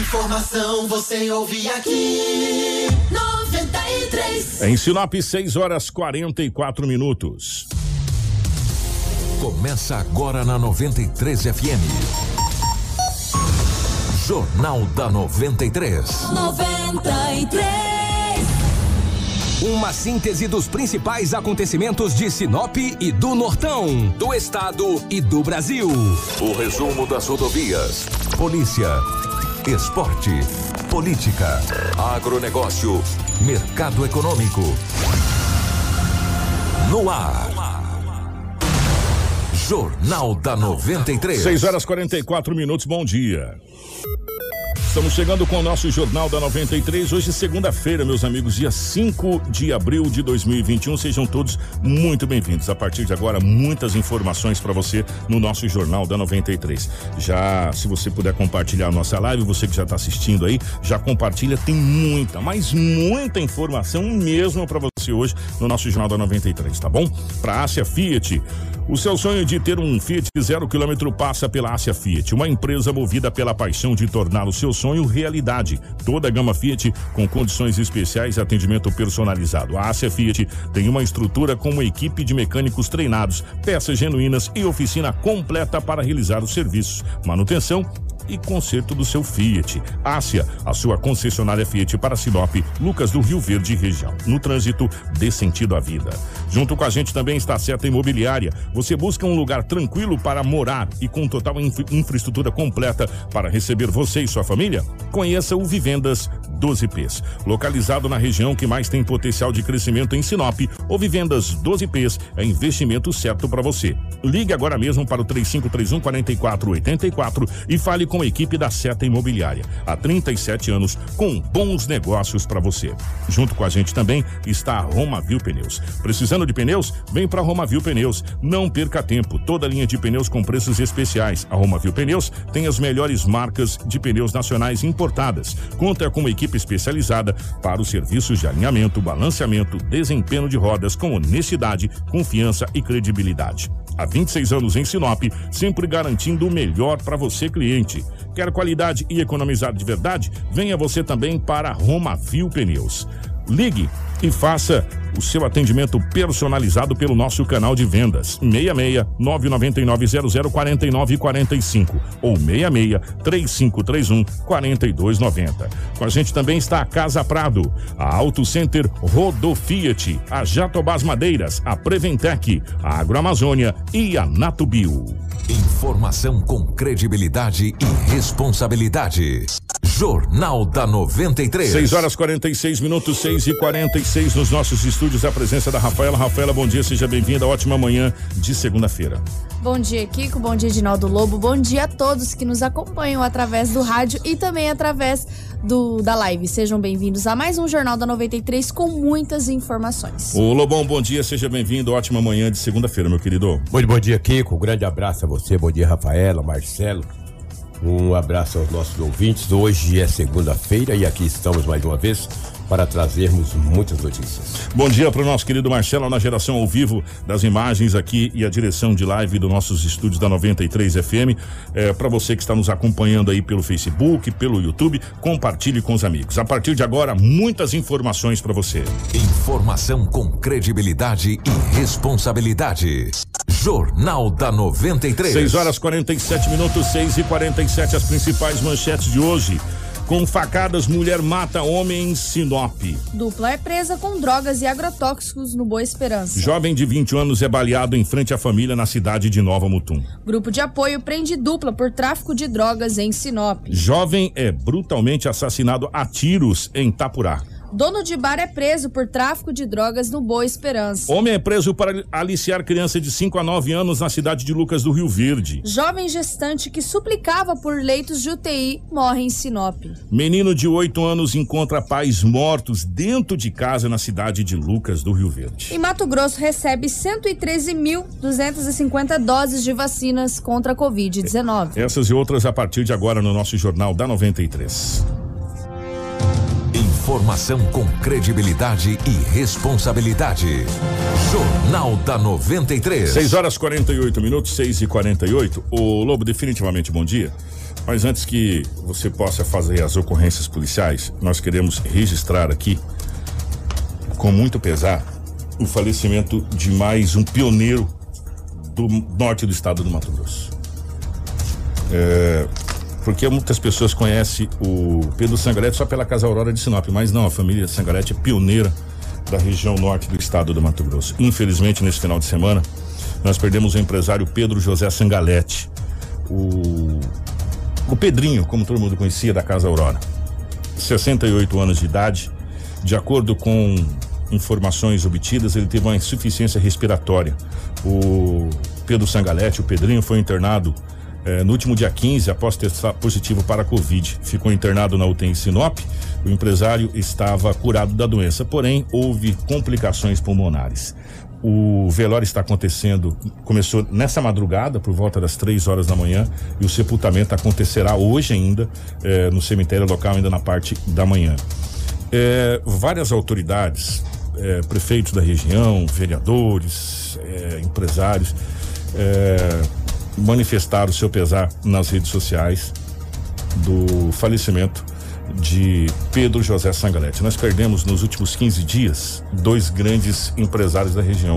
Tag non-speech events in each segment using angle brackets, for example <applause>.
Informação você ouve aqui. 93. Em Sinop, 6 horas 44 minutos. Começa agora na 93 FM. Jornal da 93. 93. Uma síntese dos principais acontecimentos de Sinop e do Nortão, do estado e do Brasil. O resumo das rodovias. Polícia. Esporte. Política. Agronegócio. Mercado econômico. No ar. Jornal da 93. 6 horas 44 minutos, bom dia. Estamos chegando com o nosso Jornal da 93. Hoje, segunda-feira, meus amigos, dia 5 de abril de 2021. Sejam todos muito bem-vindos. A partir de agora, muitas informações para você no nosso Jornal da 93. Já, se você puder compartilhar a nossa live, você que já está assistindo aí, já compartilha. Tem muita, mas muita informação mesmo para você hoje no nosso Jornal da 93, tá bom? Para Ásia Fiat. O seu sonho de ter um Fiat zero quilômetro passa pela Ásia Fiat, uma empresa movida pela paixão de tornar o seu sonho realidade. Toda a gama Fiat com condições especiais e atendimento personalizado. A Ásia Fiat tem uma estrutura com uma equipe de mecânicos treinados, peças genuínas e oficina completa para realizar os serviços, manutenção e conserto do seu Fiat. Ásia, a sua concessionária Fiat para Sinop, Lucas do Rio Verde região. No trânsito, dê sentido à vida. Junto com a gente também está a Seta Imobiliária. Você busca um lugar tranquilo para morar e com total infra infraestrutura completa para receber você e sua família? Conheça o Vivendas 12Ps. Localizado na região que mais tem potencial de crescimento em Sinop, o Vivendas 12Ps é investimento certo para você. Ligue agora mesmo para o 3531 4484 e fale com a equipe da Seta Imobiliária. Há 37 anos, com bons negócios para você. Junto com a gente também está a Romavil Pneus. Precisando de pneus? Vem para Romavil Pneus. Não perca tempo. Toda linha de pneus com preços especiais. A Romavil Pneus tem as melhores marcas de pneus nacionais importadas. Conta com uma equipe especializada para os serviços de alinhamento, balanceamento, desempenho de rodas com honestidade, confiança e credibilidade. Há 26 anos em Sinop, sempre garantindo o melhor para você, cliente. Quer qualidade e economizar de verdade? Venha você também para Romavil Pneus. Ligue e faça o seu atendimento personalizado pelo nosso canal de vendas 66 999 00 49 45 ou 66 3531 4290. Com a gente também está a Casa Prado, a Auto Center Rodofiat, a Jatobás Madeiras, a Preventec, a Agroamazônia e a Natubio. Informação com credibilidade e responsabilidade. Jornal da 93. 6 horas 46 minutos, 6 e 46 nos nossos estúdios. A presença da Rafaela. Rafaela, bom dia, seja bem-vinda. Ótima manhã de segunda-feira. Bom dia, Kiko. Bom dia, Edinaldo Lobo. Bom dia a todos que nos acompanham através do rádio e também através do, da live. Sejam bem-vindos a mais um Jornal da 93 com muitas informações. Ô Lobão, bom dia, seja bem-vindo. Ótima manhã de segunda-feira, meu querido. Muito bom dia, Kiko. Um grande abraço a você. Bom dia, Rafaela, Marcelo. Um abraço aos nossos ouvintes. Hoje é segunda-feira e aqui estamos mais uma vez para trazermos muitas notícias. Bom dia para o nosso querido Marcelo na geração ao vivo das imagens aqui e a direção de live dos nossos estúdios da 93 FM. É, para você que está nos acompanhando aí pelo Facebook, pelo YouTube, compartilhe com os amigos. A partir de agora, muitas informações para você. Informação com credibilidade e responsabilidade. Jornal da 93. 6 horas 47 minutos, 6 e 47 as principais manchetes de hoje. Com facadas, mulher mata homem em Sinop. Dupla é presa com drogas e agrotóxicos no Boa Esperança. Jovem de 20 anos é baleado em frente à família na cidade de Nova Mutum. Grupo de apoio prende dupla por tráfico de drogas em Sinop. Jovem é brutalmente assassinado a tiros em Tapurá. Dono de bar é preso por tráfico de drogas no Boa Esperança. Homem é preso para aliciar criança de 5 a 9 anos na cidade de Lucas do Rio Verde. Jovem gestante que suplicava por leitos de UTI morre em Sinop. Menino de 8 anos encontra pais mortos dentro de casa na cidade de Lucas do Rio Verde. E Mato Grosso recebe 113.250 doses de vacinas contra a Covid-19. Essas e outras a partir de agora no nosso Jornal da 93. Informação com credibilidade e responsabilidade. Jornal da 93. 6 horas 48 minutos, 6 e 48. O Lobo, definitivamente bom dia. Mas antes que você possa fazer as ocorrências policiais, nós queremos registrar aqui, com muito pesar, o falecimento de mais um pioneiro do norte do estado do Mato Grosso. É, porque muitas pessoas conhecem o Pedro Sangarete só pela Casa Aurora de Sinop, mas não, a família Sangarete é pioneira da região norte do estado do Mato Grosso. Infelizmente, nesse final de semana, nós perdemos o empresário Pedro José Sangalete, o, o Pedrinho, como todo mundo conhecia, da Casa Aurora. 68 anos de idade, de acordo com informações obtidas, ele teve uma insuficiência respiratória. O Pedro Sangalete, o Pedrinho, foi internado eh, no último dia 15 após testar positivo para a Covid. Ficou internado na UTI Sinop. O empresário estava curado da doença, porém houve complicações pulmonares. O velório está acontecendo, começou nessa madrugada, por volta das três horas da manhã, e o sepultamento acontecerá hoje ainda, eh, no cemitério local, ainda na parte da manhã. Eh, várias autoridades, eh, prefeitos da região, vereadores, empresários, manifestaram o seu pesar nas redes sociais do falecimento de Pedro José Sangalete. Nós perdemos nos últimos 15 dias dois grandes empresários da região,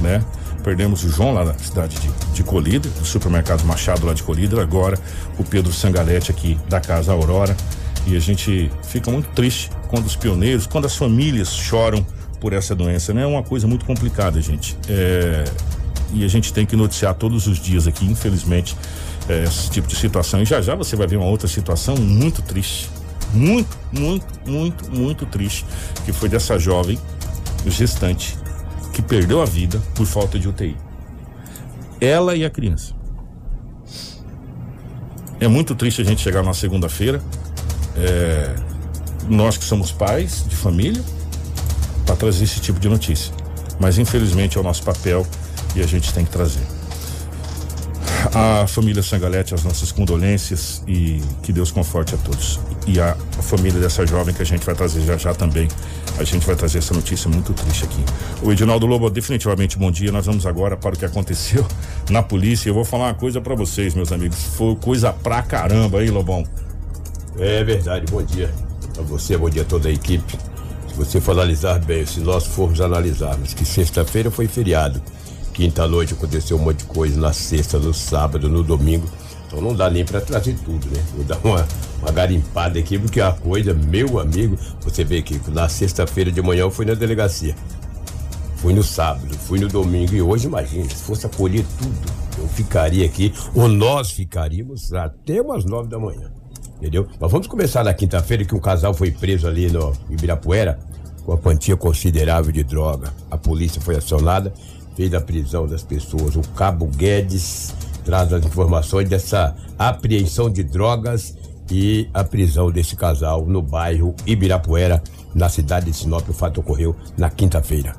né? Perdemos o João lá na cidade de, de Colíder, do supermercado Machado lá de Colíder, agora o Pedro Sangalete aqui da Casa Aurora. E a gente fica muito triste quando os pioneiros, quando as famílias choram por essa doença, né? É uma coisa muito complicada, gente. É, e a gente tem que noticiar todos os dias aqui, infelizmente, é, esse tipo de situação. E já já você vai ver uma outra situação muito triste, muito, muito, muito, muito triste, que foi dessa jovem gestante que perdeu a vida por falta de UTI. Ela e a criança. É muito triste a gente chegar na segunda-feira, é, nós que somos pais de família, para trazer esse tipo de notícia. Mas infelizmente é o nosso papel e a gente tem que trazer. A família Sangalete, as nossas condolências e que Deus conforte a todos. E a, família dessa jovem que a gente vai trazer já já também. A gente vai trazer essa notícia muito triste aqui. O Edinaldo Lobo, definitivamente bom dia. Nós vamos agora para o que aconteceu <laughs> na polícia. Eu vou falar uma coisa para vocês, meus amigos. Foi coisa pra caramba aí, Lobão. É verdade, bom dia a você, bom dia a toda a equipe. Se você for analisar bem, se nós formos analisarmos que sexta-feira foi feriado, quinta-noite aconteceu um monte de coisa, na sexta, no sábado, no domingo, então não dá nem para trazer tudo, né? Vou dar uma, uma garimpada aqui, porque a coisa, meu amigo, você vê que na sexta-feira de manhã eu fui na delegacia. Fui no sábado, fui no domingo e hoje, imagina, se fosse acolher tudo, eu ficaria aqui, ou nós ficaríamos até umas nove da manhã. Entendeu? Mas vamos começar na quinta-feira que um casal foi preso ali no Ibirapuera com a quantia considerável de droga. A polícia foi acionada, fez a prisão das pessoas. O Cabo Guedes traz as informações dessa apreensão de drogas e a prisão desse casal no bairro Ibirapuera, na cidade de Sinop. O fato ocorreu na quinta-feira.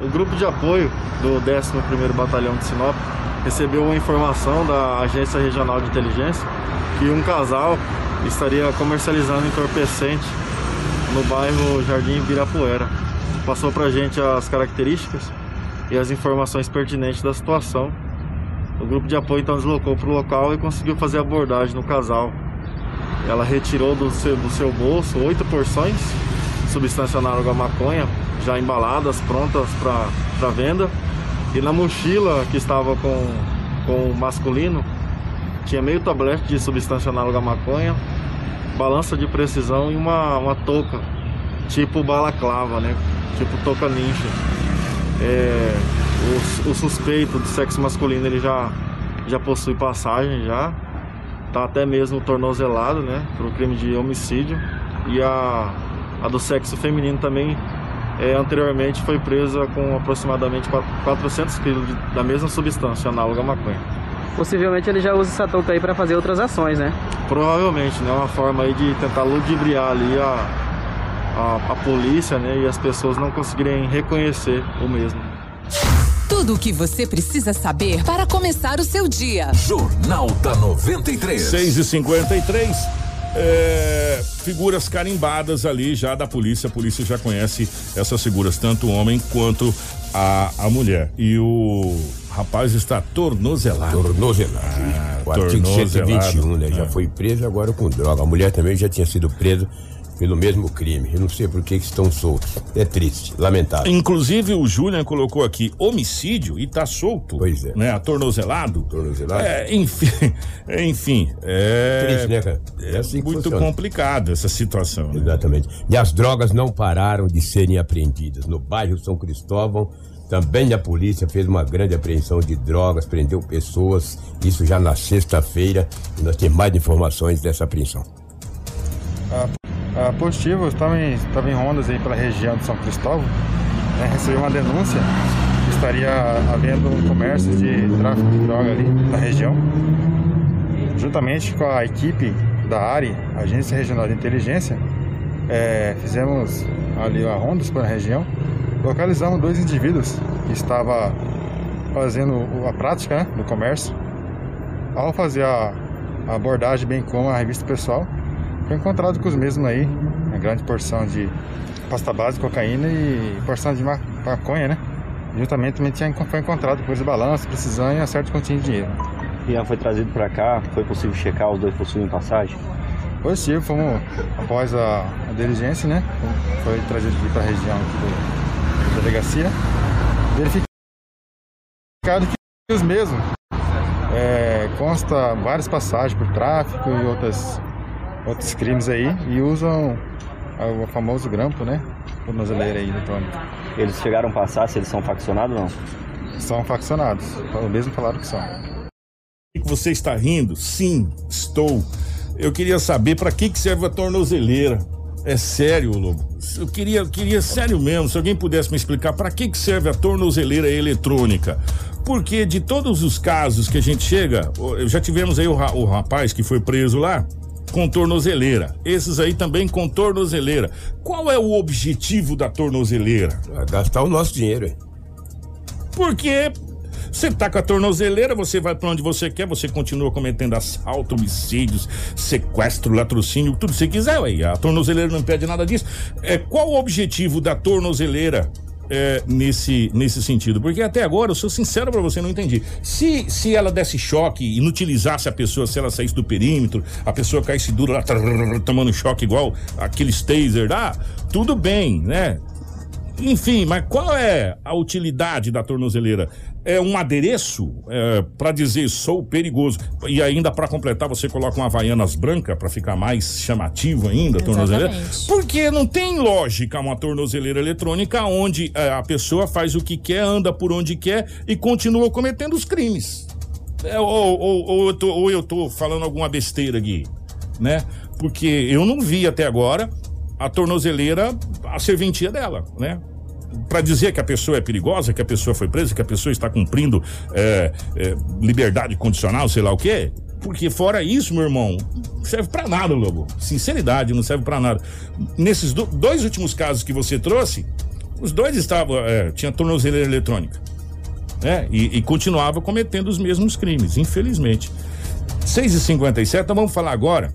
O grupo de apoio do 11º Batalhão de Sinop recebeu uma informação da Agência Regional de Inteligência que um casal estaria comercializando entorpecente no bairro Jardim Ibirapuera. Passou pra gente as características e as informações pertinentes da situação. O grupo de apoio então deslocou para o local e conseguiu fazer abordagem no casal. Ela retirou do seu, do seu bolso oito porções de substância análoga à maconha, já embaladas, prontas para venda. E na mochila que estava com, com o masculino, tinha meio tablete de substância análoga à maconha, balança de precisão e uma, uma touca, tipo balaclava, né? Tipo touca ninja. É, o, o, suspeito do sexo masculino ele já, já possui passagem já. Tá até mesmo tornozelado, né? Por crime de homicídio. E a, a do sexo feminino também é, anteriormente foi presa com aproximadamente 400 quilos da mesma substância análoga à maconha possivelmente ele já usa essa touca aí para fazer outras ações, né? Provavelmente, né? Uma forma aí de tentar ludibriar ali a, a, a polícia, né? E as pessoas não conseguirem reconhecer o mesmo. Tudo o que você precisa saber para começar o seu dia. Jornal da 93. 6 e 53 é, figuras carimbadas ali já da polícia. A polícia já conhece essas figuras, tanto o homem quanto a, a mulher. E o rapaz está tornozelado. Tornozelado. Ah, O artigo tornozelado. 121, né? Já foi preso agora com droga. A mulher também já tinha sido presa pelo mesmo crime. Eu não sei por que estão soltos. É triste, lamentável. Inclusive o Julian colocou aqui homicídio e tá solto. Pois é. Né? Atornozelado. Tornozelado. É, enfim, <laughs> enfim, é. Triste, né, cara? É assim que muito funciona. complicado essa situação. Né? Exatamente. E as drogas não pararam de serem apreendidas. No bairro São Cristóvão, também a polícia fez uma grande apreensão de drogas, prendeu pessoas, isso já na sexta-feira. E nós temos mais informações dessa apreensão. Ah, positivo, estava em, estava em rondas aí pela região de São Cristóvão. né, recebi uma denúncia que estaria havendo um comércio de tráfico de droga ali na região. Juntamente com a equipe da ARI, Agência Regional de Inteligência, eh, fizemos ali a rondas pela região. Localizamos dois indivíduos que estavam fazendo a prática né, do comércio. Ao fazer a abordagem, bem como a revista pessoal, foi encontrado com os mesmos aí, uma grande porção de pasta base, cocaína e porção de ma- maconha, né? Juntamente também tinha, foi encontrado coisa de balanço, precisão e uma certa quantia de dinheiro. E ela foi trazido para cá, foi possível checar, os dois possuem passagem? Positivo, fomos após a, a diligência, né? Foi trazido aqui para a região aqui do- da delegacia. Verificado que os mesmos é, consta várias passagens por tráfico e outras, outros crimes aí e usam o famoso grampo, né? Tornozeleira aí eletrônica. Eles chegaram a passar se eles são faccionados ou não? São faccionados, o mesmo falaram que são. que você está rindo? Sim, estou. Eu queria saber para que que serve a tornozeleira. É sério, Lobo. Eu queria, queria sério mesmo, se alguém pudesse me explicar para que que serve a tornozeleira eletrônica. Porque de todos os casos que a gente chega, já tivemos aí o, o rapaz que foi preso lá com tornozeleira. Esses aí também com tornozeleira. Qual é o objetivo da tornozeleira? Gastar o nosso dinheiro. hein? Porque você tá com a tornozeleira, você vai pra onde você quer, você continua cometendo assalto, homicídios, sequestro, latrocínio, tudo que você quiser, ué. A tornozeleira não impede nada disso. É, qual o objetivo da tornozeleira? É, nesse, nesse sentido, porque até agora, eu sou sincero pra você, não entendi. Se, se ela desse choque, inutilizasse a pessoa, se ela saísse do perímetro, a pessoa caísse dura lá, tomando choque igual aqueles taser, ah, tudo bem, né? Enfim, mas qual é a utilidade da tornozeleira? É um adereço é, para dizer sou perigoso. E ainda para completar, você coloca uma Havaianas branca para ficar mais chamativo ainda, a tornozeleira. Exatamente. Porque não tem lógica uma tornozeleira eletrônica onde é, a pessoa faz o que quer, anda por onde quer e continua cometendo os crimes. É, ou, ou, ou eu tô, ou eu tô falando alguma besteira aqui, né? Porque eu não vi até agora a tornozeleira, a serventia dela, né? Pra dizer que a pessoa é perigosa, que a pessoa foi presa, que a pessoa está cumprindo é, é, liberdade condicional, sei lá o quê. Porque fora isso, meu irmão, não serve pra nada, Lobo. Sinceridade, não serve pra nada. Nesses do- dois últimos casos que você trouxe, os dois estavam, é, tinha tornozeleira eletrônica né? E, e continuava cometendo os mesmos crimes, infelizmente. 6h57, então vamos falar agora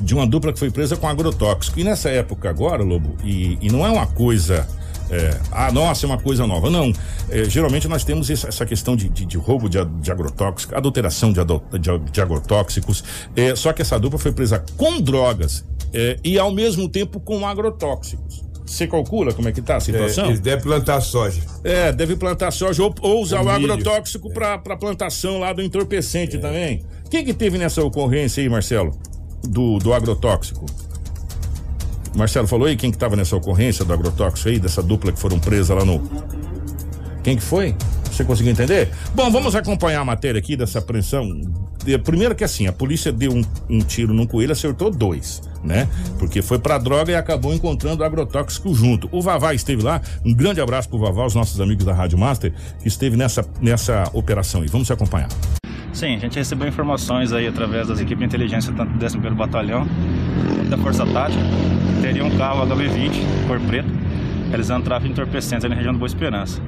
de uma dupla que foi presa com agrotóxico. E nessa época agora, Lobo, e, e não é uma coisa. É, ah, nossa, é uma coisa nova. Não. É, geralmente nós temos essa, questão de, de, de roubo de, de agrotóxico, adulteração de, ado- de, agrotóxicos. É, só que essa dupla foi presa com drogas é, e ao mesmo tempo com agrotóxicos. Você calcula como é que tá a situação? É, eles devem plantar soja. É, deve plantar soja ou, ou usar o milho. agrotóxico pra para plantação lá do entorpecente também. O que que teve nessa ocorrência aí, Marcelo? Do, do agrotóxico? Marcelo falou aí quem que tava nessa ocorrência do agrotóxico aí, dessa dupla que foram presas lá no. Quem que foi? Você conseguiu entender? Bom, vamos acompanhar a matéria aqui dessa apreensão. Primeiro que assim, a polícia deu um, um tiro num coelho, acertou dois, né? Porque foi pra droga e acabou encontrando agrotóxico junto. O Vavá esteve lá, um grande abraço pro Vavá, os nossos amigos da Rádio Master, que esteve nessa, nessa operação aí. Vamos acompanhar. Sim, a gente recebeu informações aí através das equipes de inteligência, tanto do 11º Batalhão da Força Tática. Teria um carro HB20, cor preta, realizando tráfego de entorpecentes na região do Boa Esperança.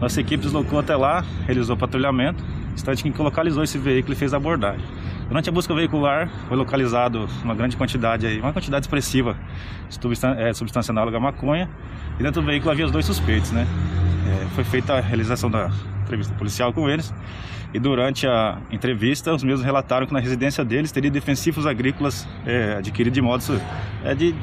Nossa equipe deslocou até lá, realizou patrulhamento, instante em que localizou esse veículo e fez a abordagem. Durante a busca veicular, foi localizado uma grande quantidade aí, uma quantidade expressiva de substan- eh, substância análoga à maconha, e dentro do veículo havia os dois suspeitos, né? Eh, foi feita a realização da entrevista policial com eles. E durante a entrevista, os mesmos relataram que na residência deles teria defensivos agrícolas é, adquiridos de modo é, de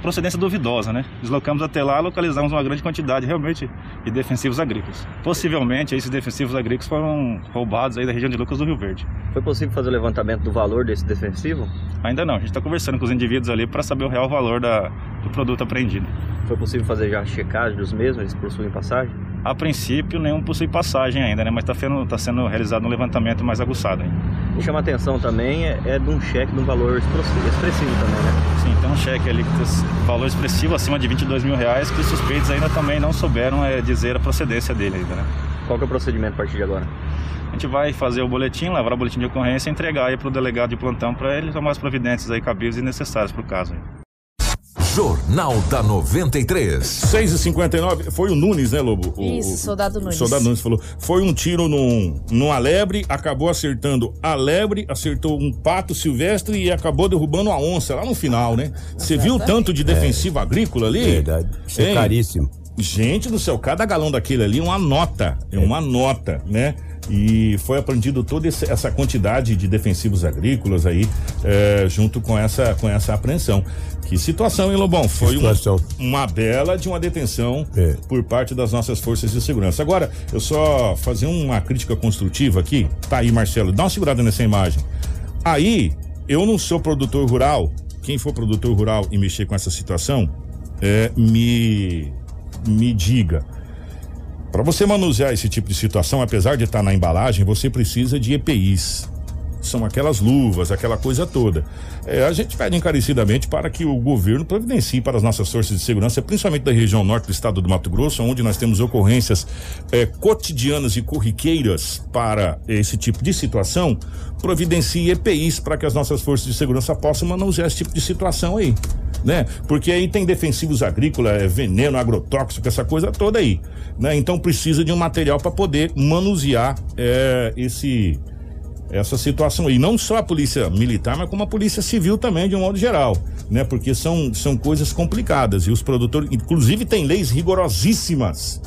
procedência duvidosa, né? Deslocamos até lá, localizamos uma grande quantidade realmente de defensivos agrícolas. Possivelmente esses defensivos agrícolas foram roubados aí da região de Lucas do Rio Verde. Foi possível fazer o levantamento do valor desse defensivo? Ainda não. A gente está conversando com os indivíduos ali para saber o real valor da, do produto apreendido. Foi possível fazer já a checagem dos mesmos? Eles possuem passagem? A princípio, nenhum possui passagem ainda, né? Mas está sendo, tá sendo realizado um levantamento mais aguçado. Hein? E chama atenção também é, é de um cheque de um valor expressivo também, né? Sim, tem um cheque ali que tem valor expressivo acima de 22 mil reais que os suspeitos ainda também não souberam é, dizer a procedência dele ainda, né? Qual que é o procedimento a partir de agora? A gente vai fazer o boletim, levar o boletim de ocorrência e entregar aí para o delegado de plantão para ele tomar as providências aí cabíveis e necessárias para o caso. Aí. Jornal da 93. 6 e 59 foi o Nunes, né, Lobo? O, Isso, soldado Nunes. Soldado Nunes falou. Foi um tiro num, num alebre, acabou acertando a lebre, acertou um pato silvestre e acabou derrubando a onça lá no final, né? Você viu o tanto de defensivo é. agrícola ali? Verdade. Isso é caríssimo. Gente do céu, cada galão daquele ali é uma nota. É, é uma nota, né? E foi apreendido toda essa quantidade de defensivos agrícolas aí é, junto com essa com essa apreensão. Que situação, hein, Lobão? Foi uma, uma, bela de uma detenção é. por parte das nossas forças de segurança. Agora, eu só fazer uma crítica construtiva aqui. Tá aí, Marcelo, dá uma segurada nessa imagem. Aí, eu não sou produtor rural. Quem for produtor rural e mexer com essa situação, é, me me diga para você manusear esse tipo de situação, apesar de estar tá na embalagem, você precisa de EPIs. Aquelas luvas, aquela coisa toda. É, a gente pede encarecidamente para que o governo providencie para as nossas forças de segurança, principalmente da região norte do estado do Mato Grosso, onde nós temos ocorrências é, cotidianas e corriqueiras para esse tipo de situação, providencie EPIs para que as nossas forças de segurança possam manusear esse tipo de situação aí né? Porque aí tem defensivos agrícolas, é veneno, agrotóxico, essa coisa toda aí, né? Então precisa de um material para poder manusear é, esse essa situação aí, não só a polícia militar, mas como a polícia civil também, de um modo geral, né? Porque são, são coisas complicadas e os produtores, inclusive tem leis rigorosíssimas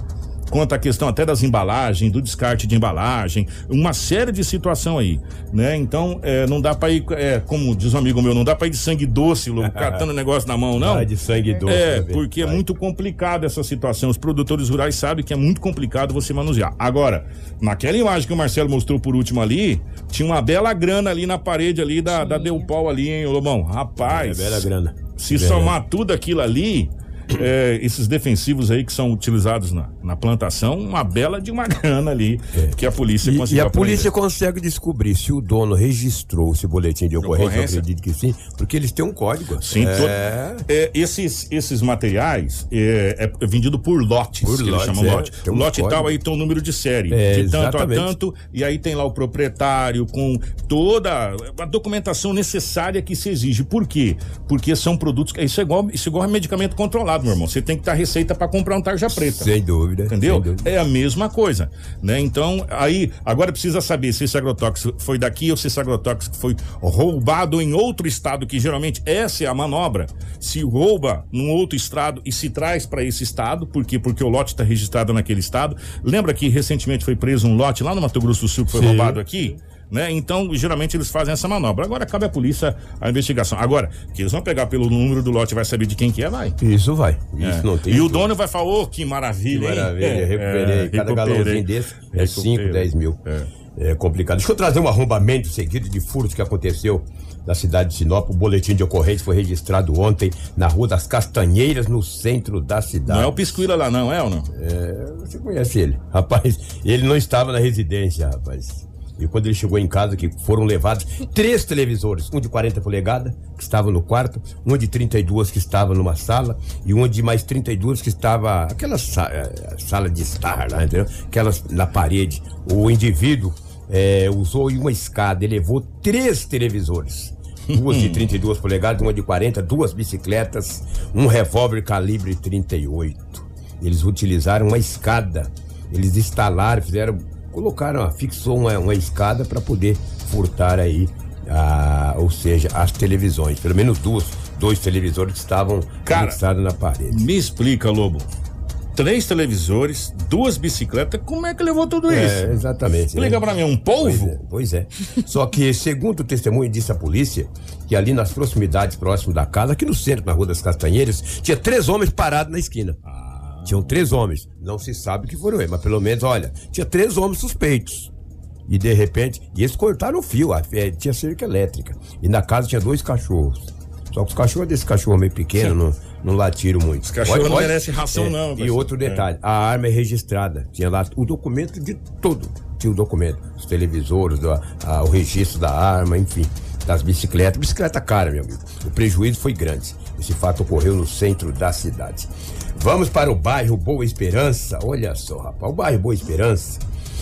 quanto à questão até das embalagens, do descarte de embalagem, uma série de situação aí, né? Então, é, não dá para ir, é, como diz um amigo meu, não dá para ir de sangue doce, louco, <laughs> catando o negócio na mão, não. Vai de sangue doce. É, porque vai. é muito complicado essa situação. Os produtores rurais sabem que é muito complicado você manusear. Agora, naquela imagem que o Marcelo mostrou por último ali, tinha uma bela grana ali na parede ali da, da Deupol ali, hein, Lobão? Rapaz. É, bela grana. Se somar tudo aquilo ali, é, esses defensivos aí que são utilizados na, na plantação, uma bela de uma <laughs> grana ali é. que a polícia e, conseguiu. E a polícia consegue descobrir se o dono registrou esse boletim de ocorrência, ocorrência? eu acredito que sim, porque eles têm um código. Sim, é. é esses, esses materiais é, é, vendido por lotes, por que lotes, eles chamam é, lote. Um lote código. tal aí tem um número de série, é, de tanto exatamente. a tanto, e aí tem lá o proprietário com toda a documentação necessária que se exige. Por quê? Porque são produtos, isso é igual, isso é igual a medicamento controlado meu irmão. Você tem que estar receita para comprar um tarja preta. Sem dúvida. Entendeu? Sem dúvida. É a mesma coisa, né? Então, aí, agora precisa saber se esse agrotóxico foi daqui ou se esse agrotóxico foi roubado em outro estado, que geralmente essa é a manobra. Se rouba num outro estado e se traz para esse estado, por quê? Porque o lote está registrado naquele estado. Lembra que recentemente foi preso um lote lá no Mato Grosso do Sul que foi Sim. roubado aqui? Né? Então, geralmente eles fazem essa manobra. Agora cabe à polícia a investigação. Agora, que eles vão pegar pelo número do lote e vai saber de quem que é, vai. Isso vai. Isso é. não tem. E o dono vai falar, ô, oh, que maravilha, que maravilha, hein? recuperei. É, Cada galãozinho desse é 5, 10 mil. É. é complicado. Deixa eu trazer um arrombamento seguido de furtos que aconteceu na cidade de Sinop. O boletim de ocorrência foi registrado ontem na Rua das Castanheiras, no centro da cidade. Não é o Piscuila lá, não, é ou não? É, você conhece ele. Rapaz, ele não estava na residência, rapaz. E quando ele chegou em casa, que foram levados três televisores, um de 40 polegadas, que estava no quarto, um de 32 que estava numa sala, e um de mais 32 que estava. aquela sa eh, sala de estar lá, entendeu? Aquelas na parede. O indivíduo é, usou uma escada levou três televisores. Duas de <laughs> 32 polegadas, uma de 40, duas bicicletas, um revólver calibre 38. Eles utilizaram uma escada. Eles instalaram, fizeram colocaram, fixou uma, uma escada para poder furtar aí, a, ou seja, as televisões. Pelo menos duas, dois televisores que estavam Cara, fixados na parede. Me explica, Lobo. três televisores, duas bicicletas. Como é que levou tudo isso? É, exatamente. Explica pra mim, um polvo? Pois é. Pois é. Só que, segundo o testemunho, disse a polícia que ali nas proximidades, próximo da casa, aqui no centro, na Rua das Castanheiras, tinha três homens parados na esquina. Tinham três homens. Não se sabe que foram eles, mas pelo menos, olha, tinha três homens suspeitos. E de repente, e eles cortaram o fio, a, é, tinha cerca elétrica. E na casa tinha dois cachorros. Só que os cachorros desse cachorro meio pequeno não, não latiram muito. Os cachorros não merecem ração, é, não, E outro detalhe, a arma é registrada. Tinha lá o documento de tudo. Tinha o documento. Os televisores, do- a- o registro da arma, enfim. Das bicicletas. Bicicleta cara, meu amigo. O prejuízo foi grande. Esse fato ocorreu no centro da cidade. Vamos para o bairro Boa Esperança. Olha só, rapaz. O bairro Boa Esperança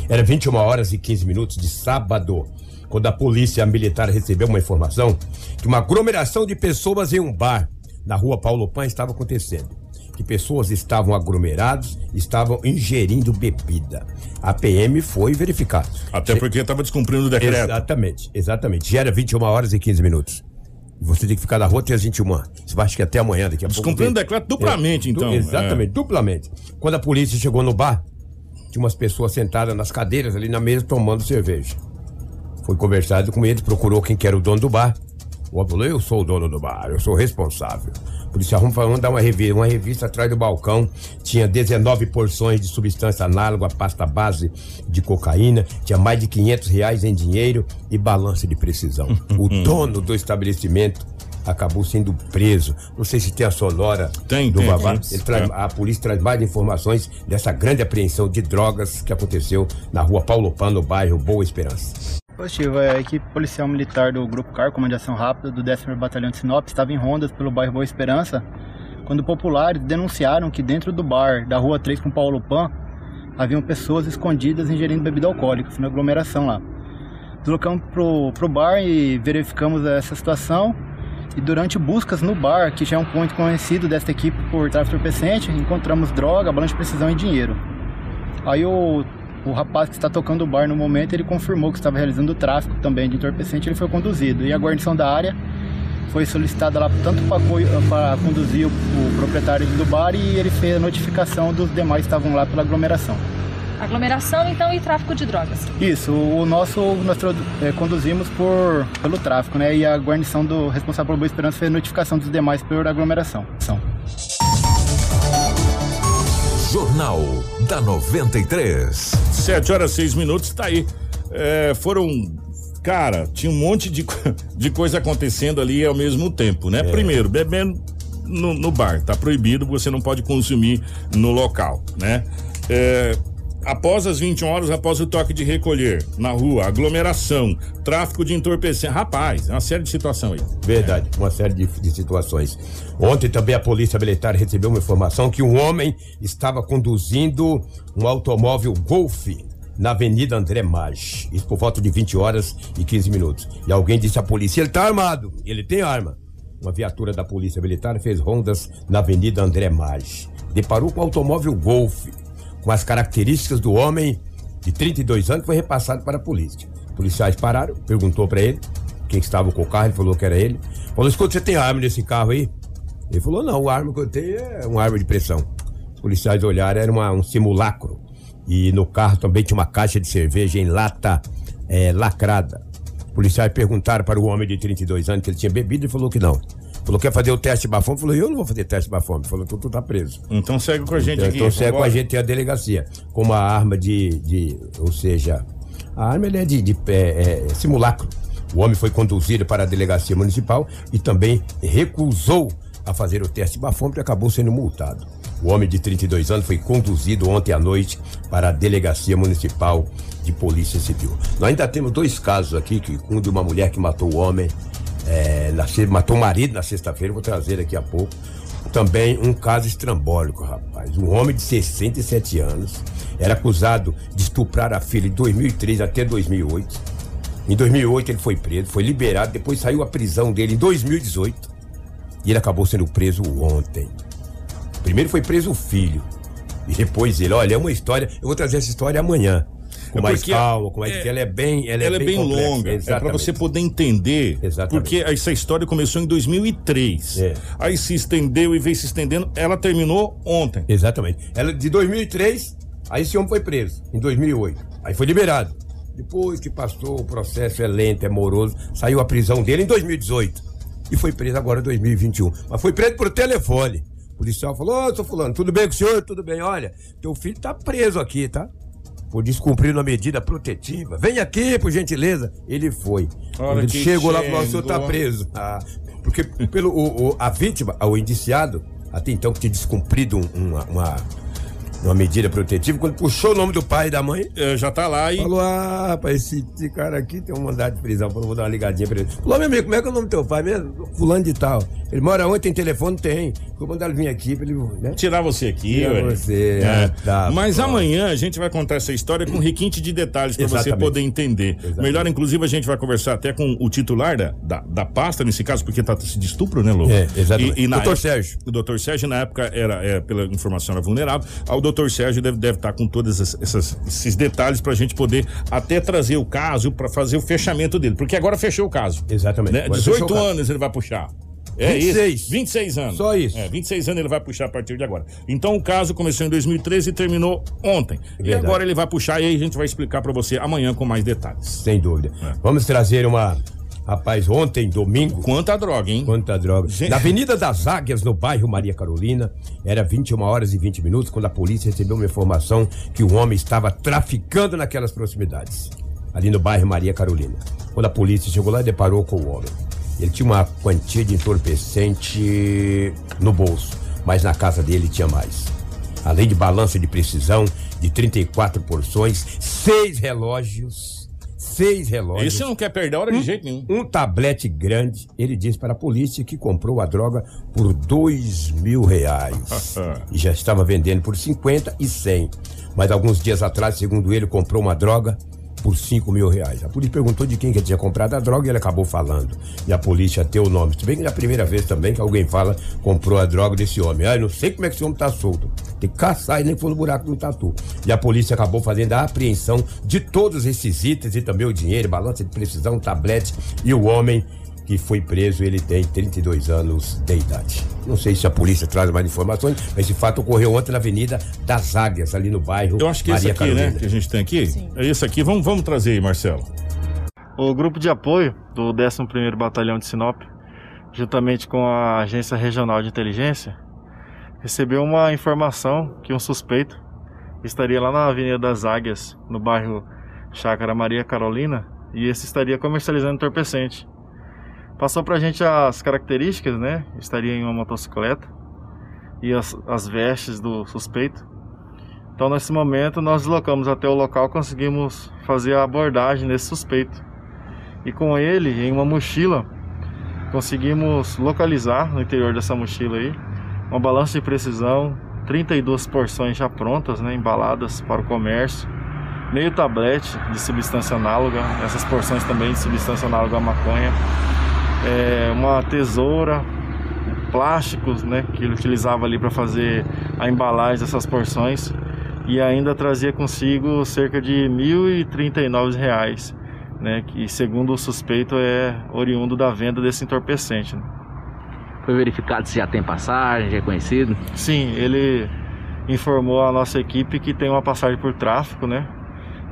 era 21 horas e 15 minutos de sábado, quando a polícia militar recebeu uma informação que uma aglomeração de pessoas em um bar na rua Paulo Pan estava acontecendo. Que pessoas estavam aglomeradas, estavam ingerindo bebida. A PM foi verificar. Até porque estava descumprindo o decreto. Exatamente, exatamente. Já era 21 horas e 15 minutos. Você tem que ficar na rua até as 21. Você vai acho que até amanhã, daqui a pouco. Descumprindo o decreto duplamente, É, então. du- Exatamente, duplamente. Quando a polícia chegou no bar, tinha umas pessoas sentadas nas cadeiras ali na mesa tomando cerveja. Foi conversado com eles, procurou quem que era o dono do bar. O homem falou, eu sou o dono do bar, eu sou o responsável. O policial falou, dar uma revista, uma revista atrás do balcão. Tinha 19 porções de substância análoga à pasta base de cocaína. Tinha mais de 500 reais em dinheiro e balança de precisão. <laughs> o dono do estabelecimento acabou sendo preso. Não sei se tem a sonora Tem, do tem, Vavá. tem. Ele traz- É. a polícia traz mais informações dessa grande apreensão de drogas que aconteceu na rua Paulo Pan, no bairro Boa Esperança. Positivo, é, a equipe policial militar do Grupo CAR, Comando de Ação Rápida, do 10º Batalhão de Sinop, estava em rondas pelo bairro Boa Esperança, quando populares denunciaram que dentro do bar da Rua 3 com Paulo Pan, haviam pessoas escondidas ingerindo bebida alcoólica, na aglomeração lá. Deslocamos pro, pro bar e verificamos essa situação, e durante buscas no bar, que já é um ponto conhecido desta equipe por tráfico entorpecente, encontramos droga, balança de precisão e dinheiro. Aí o, o rapaz que está tocando o bar no momento, ele confirmou que estava realizando o tráfico também de entorpecente, ele foi conduzido. E a guarnição da área foi solicitada lá tanto para conduzir o, o proprietário do bar e ele fez a notificação dos demais que estavam lá pela aglomeração. Aglomeração, então, e tráfico de drogas. Isso, o nosso nós eh, conduzimos por pelo tráfico, né? E a guarnição do responsável pela Boa Esperança fez a notificação dos demais por aglomeração. São. Jornal da 93. 7 horas 6 minutos, tá aí. É, foram. Cara, tinha um monte de, <laughs> de coisa acontecendo ali ao mesmo tempo, né? Primeiro, bebendo no, no bar, tá proibido, você não pode consumir no local, né? É, após as 21 horas, após o toque de recolher na rua, aglomeração, tráfico de entorpecente. Rapaz, é uma série de situação aí. Verdade, uma série de, de situações. Ontem também a polícia militar recebeu uma informação que um homem estava conduzindo um automóvel Golf na Avenida André Maggi. Isso por volta de 20 horas e 15 minutos. E alguém disse à polícia: ele está armado, ele tem arma. Uma viatura da polícia militar fez rondas na Avenida André Maggi. Deparou com o automóvel Golf, com as características do homem de 32 anos, foi repassado para a polícia. Policiais pararam, perguntou para ele quem estava com o carro, ele falou que era ele. Falou: escuta, você tem arma nesse carro aí? Ele falou: não, a arma que eu tenho é uma arma de pressão. Os policiais olharam, era uma- um simulacro. E no carro também tinha uma caixa de cerveja em lata eh, lacrada. Os policiais perguntaram para o homem de 32 anos que ele tinha bebido e falou que não. Falou que ia fazer o teste de bafome. Falou, eu não vou fazer teste de bafome. Falou, tu, tu tá preso. Então segue com a gente Então, aqui. então segue com a gente a delegacia. Com uma arma de. de ou seja, a arma é de, de é, é, simulacro. O homem foi conduzido para a delegacia municipal e também recusou a fazer o teste de bafômetro e acabou sendo multado. O homem de 32 anos foi conduzido ontem à noite para a delegacia municipal de polícia civil. Nós ainda temos dois casos aqui, que um de uma mulher que matou o homem, é, na matou o marido na sexta-feira, vou trazer daqui a pouco. Também um caso estrambólico, rapaz. Um homem de 67 anos era acusado de estuprar a filha de 2003 até 2008. Em 2008 ele foi preso, foi liberado, depois saiu a prisão dele em 2018 e ele acabou sendo preso ontem. Primeiro foi preso o filho e depois ele. Olha, é uma história. Eu vou trazer essa história amanhã. Com mais Porque calma, com mais é- que ela é bem, ela, ela é bem, complexa, longa. É exatamente. para você poder entender. Exatamente. Porque essa história começou em 2003. É. Aí se estendeu e veio se estendendo. Ela terminou ontem. Exatamente. Ela de 2003, aí esse homem foi preso em 2008. Aí foi liberado. Depois que passou, o processo é lento, é moroso, saiu a prisão dele em 2018 e foi preso agora em 2021. Mas foi preso por telefone. O policial falou: Ô, seu fulano, tudo bem com o senhor? Tudo bem, olha, teu filho tá preso aqui, tá? Por descumprir uma medida protetiva. Vem aqui, por gentileza. Ele foi. Ele chegou lá, falou: o senhor tá chegou. preso. Ah, porque pelo, o, o- a vítima, o indiciado, até então que tinha descumprido um- uma, uma, uma medida protetiva, quando puxou o nome do pai e da mãe. já tá lá e. Falou: ah, rapaz, esse, esse cara aqui tem um mandado de prisão. Falou: vou dar uma ligadinha pra ele. Falou: meu amigo, como é que é o nome do teu pai mesmo? Fulano de tal. Ele mora onde? Tem telefone? Tem. Vou mandar ele vir aqui pra ele. Né? Tirar você aqui, Tirar ué. você, É. ah, tá, Mas pronto. amanhã a gente vai contar essa história com requinte de detalhes para você Exatamente. poder entender. Melhor, inclusive, a gente vai conversar até com o titular da, da, da pasta, nesse caso, porque tá de estupro, né, Lobo? É, exatamente. E, e Doutor época- Sérgio. O doutor Sérgio, na época, era, é, pela informação, era vulnerável. Ah, O doutor Sérgio deve estar deve tá com todos esses, detalhes pra gente poder até trazer o caso para fazer o fechamento dele. Porque agora fechou o caso. Exatamente. Né? Agora 18 fechou o caso. anos ele vai puxar. É 26. isso. 26 anos. Só isso. É, 26 anos ele vai puxar a partir de agora. Então o caso começou em 2013 e terminou ontem. E Verdade. agora ele vai puxar e aí a gente vai explicar pra você amanhã com mais detalhes. Sem dúvida. Vamos trazer uma. Rapaz, ontem, domingo. Quanta droga, hein? Quanta droga. Gente- Na Avenida das Águias, no bairro Maria Carolina, era 21 horas e 20 minutos quando a polícia recebeu uma informação que o homem estava traficando naquelas proximidades. Ali no bairro Maria Carolina. Quando a polícia chegou lá, deparou com o homem. Ele tinha uma quantia de entorpecente no bolso, mas na casa dele tinha mais. Além de balança de precisão de 34 porções, seis relógios. Seis relógios. Esse não quer perder a hora de jeito nenhum. Um tablete grande. Ele disse para a polícia que comprou a droga por dois mil reais. <laughs> e já estava vendendo por 50 e 100. Mas alguns dias atrás, segundo ele, comprou uma droga por 5 mil reais. A polícia perguntou de quem que ele tinha comprado a droga e ele acabou falando. E a polícia deu o nome. Se bem que é a primeira vez também que alguém fala comprou a droga desse homem. Ah, eu não sei como é que esse homem tá solto. Tem que caçar e nem for no buraco do tatu. E a polícia acabou fazendo a apreensão de todos esses itens e também o dinheiro, balança de precisão, tablete. E o homem que foi preso, ele tem 32 anos de idade. Não sei se a polícia traz mais informações, mas esse fato ocorreu ontem na Avenida das Águias, ali no bairro Eu acho que esse Maria aqui, né, Carolina. que a gente tem aqui, é esse aqui. Vamos, vamos trazer aí, Marcelo. O grupo de apoio do 11º Batalhão de Sinop, juntamente com a Agência Regional de Inteligência, recebeu uma informação que um suspeito estaria lá na Avenida das Águias, no bairro Chácara Maria Carolina, e esse estaria comercializando entorpecente. Passou pra gente as características, né? Estaria em uma motocicleta e as, as vestes do suspeito. Então, nesse momento, nós deslocamos até o local, conseguimos fazer a abordagem desse suspeito. E com ele, em uma mochila, conseguimos localizar no interior dessa mochila aí uma balança de precisão, 32 porções já prontas, né, embaladas para o comércio, meio tablete de substância análoga, essas porções também de substância análoga à maconha, é, uma tesoura, plásticos, né, que ele utilizava ali para fazer a embalagem dessas porções e ainda trazia consigo cerca de 1.039 reais, né, que segundo o suspeito é oriundo da venda desse entorpecente. né. Foi verificado se já tem passagem, já é conhecido? Sim, ele informou a nossa equipe que tem uma passagem por tráfico, né,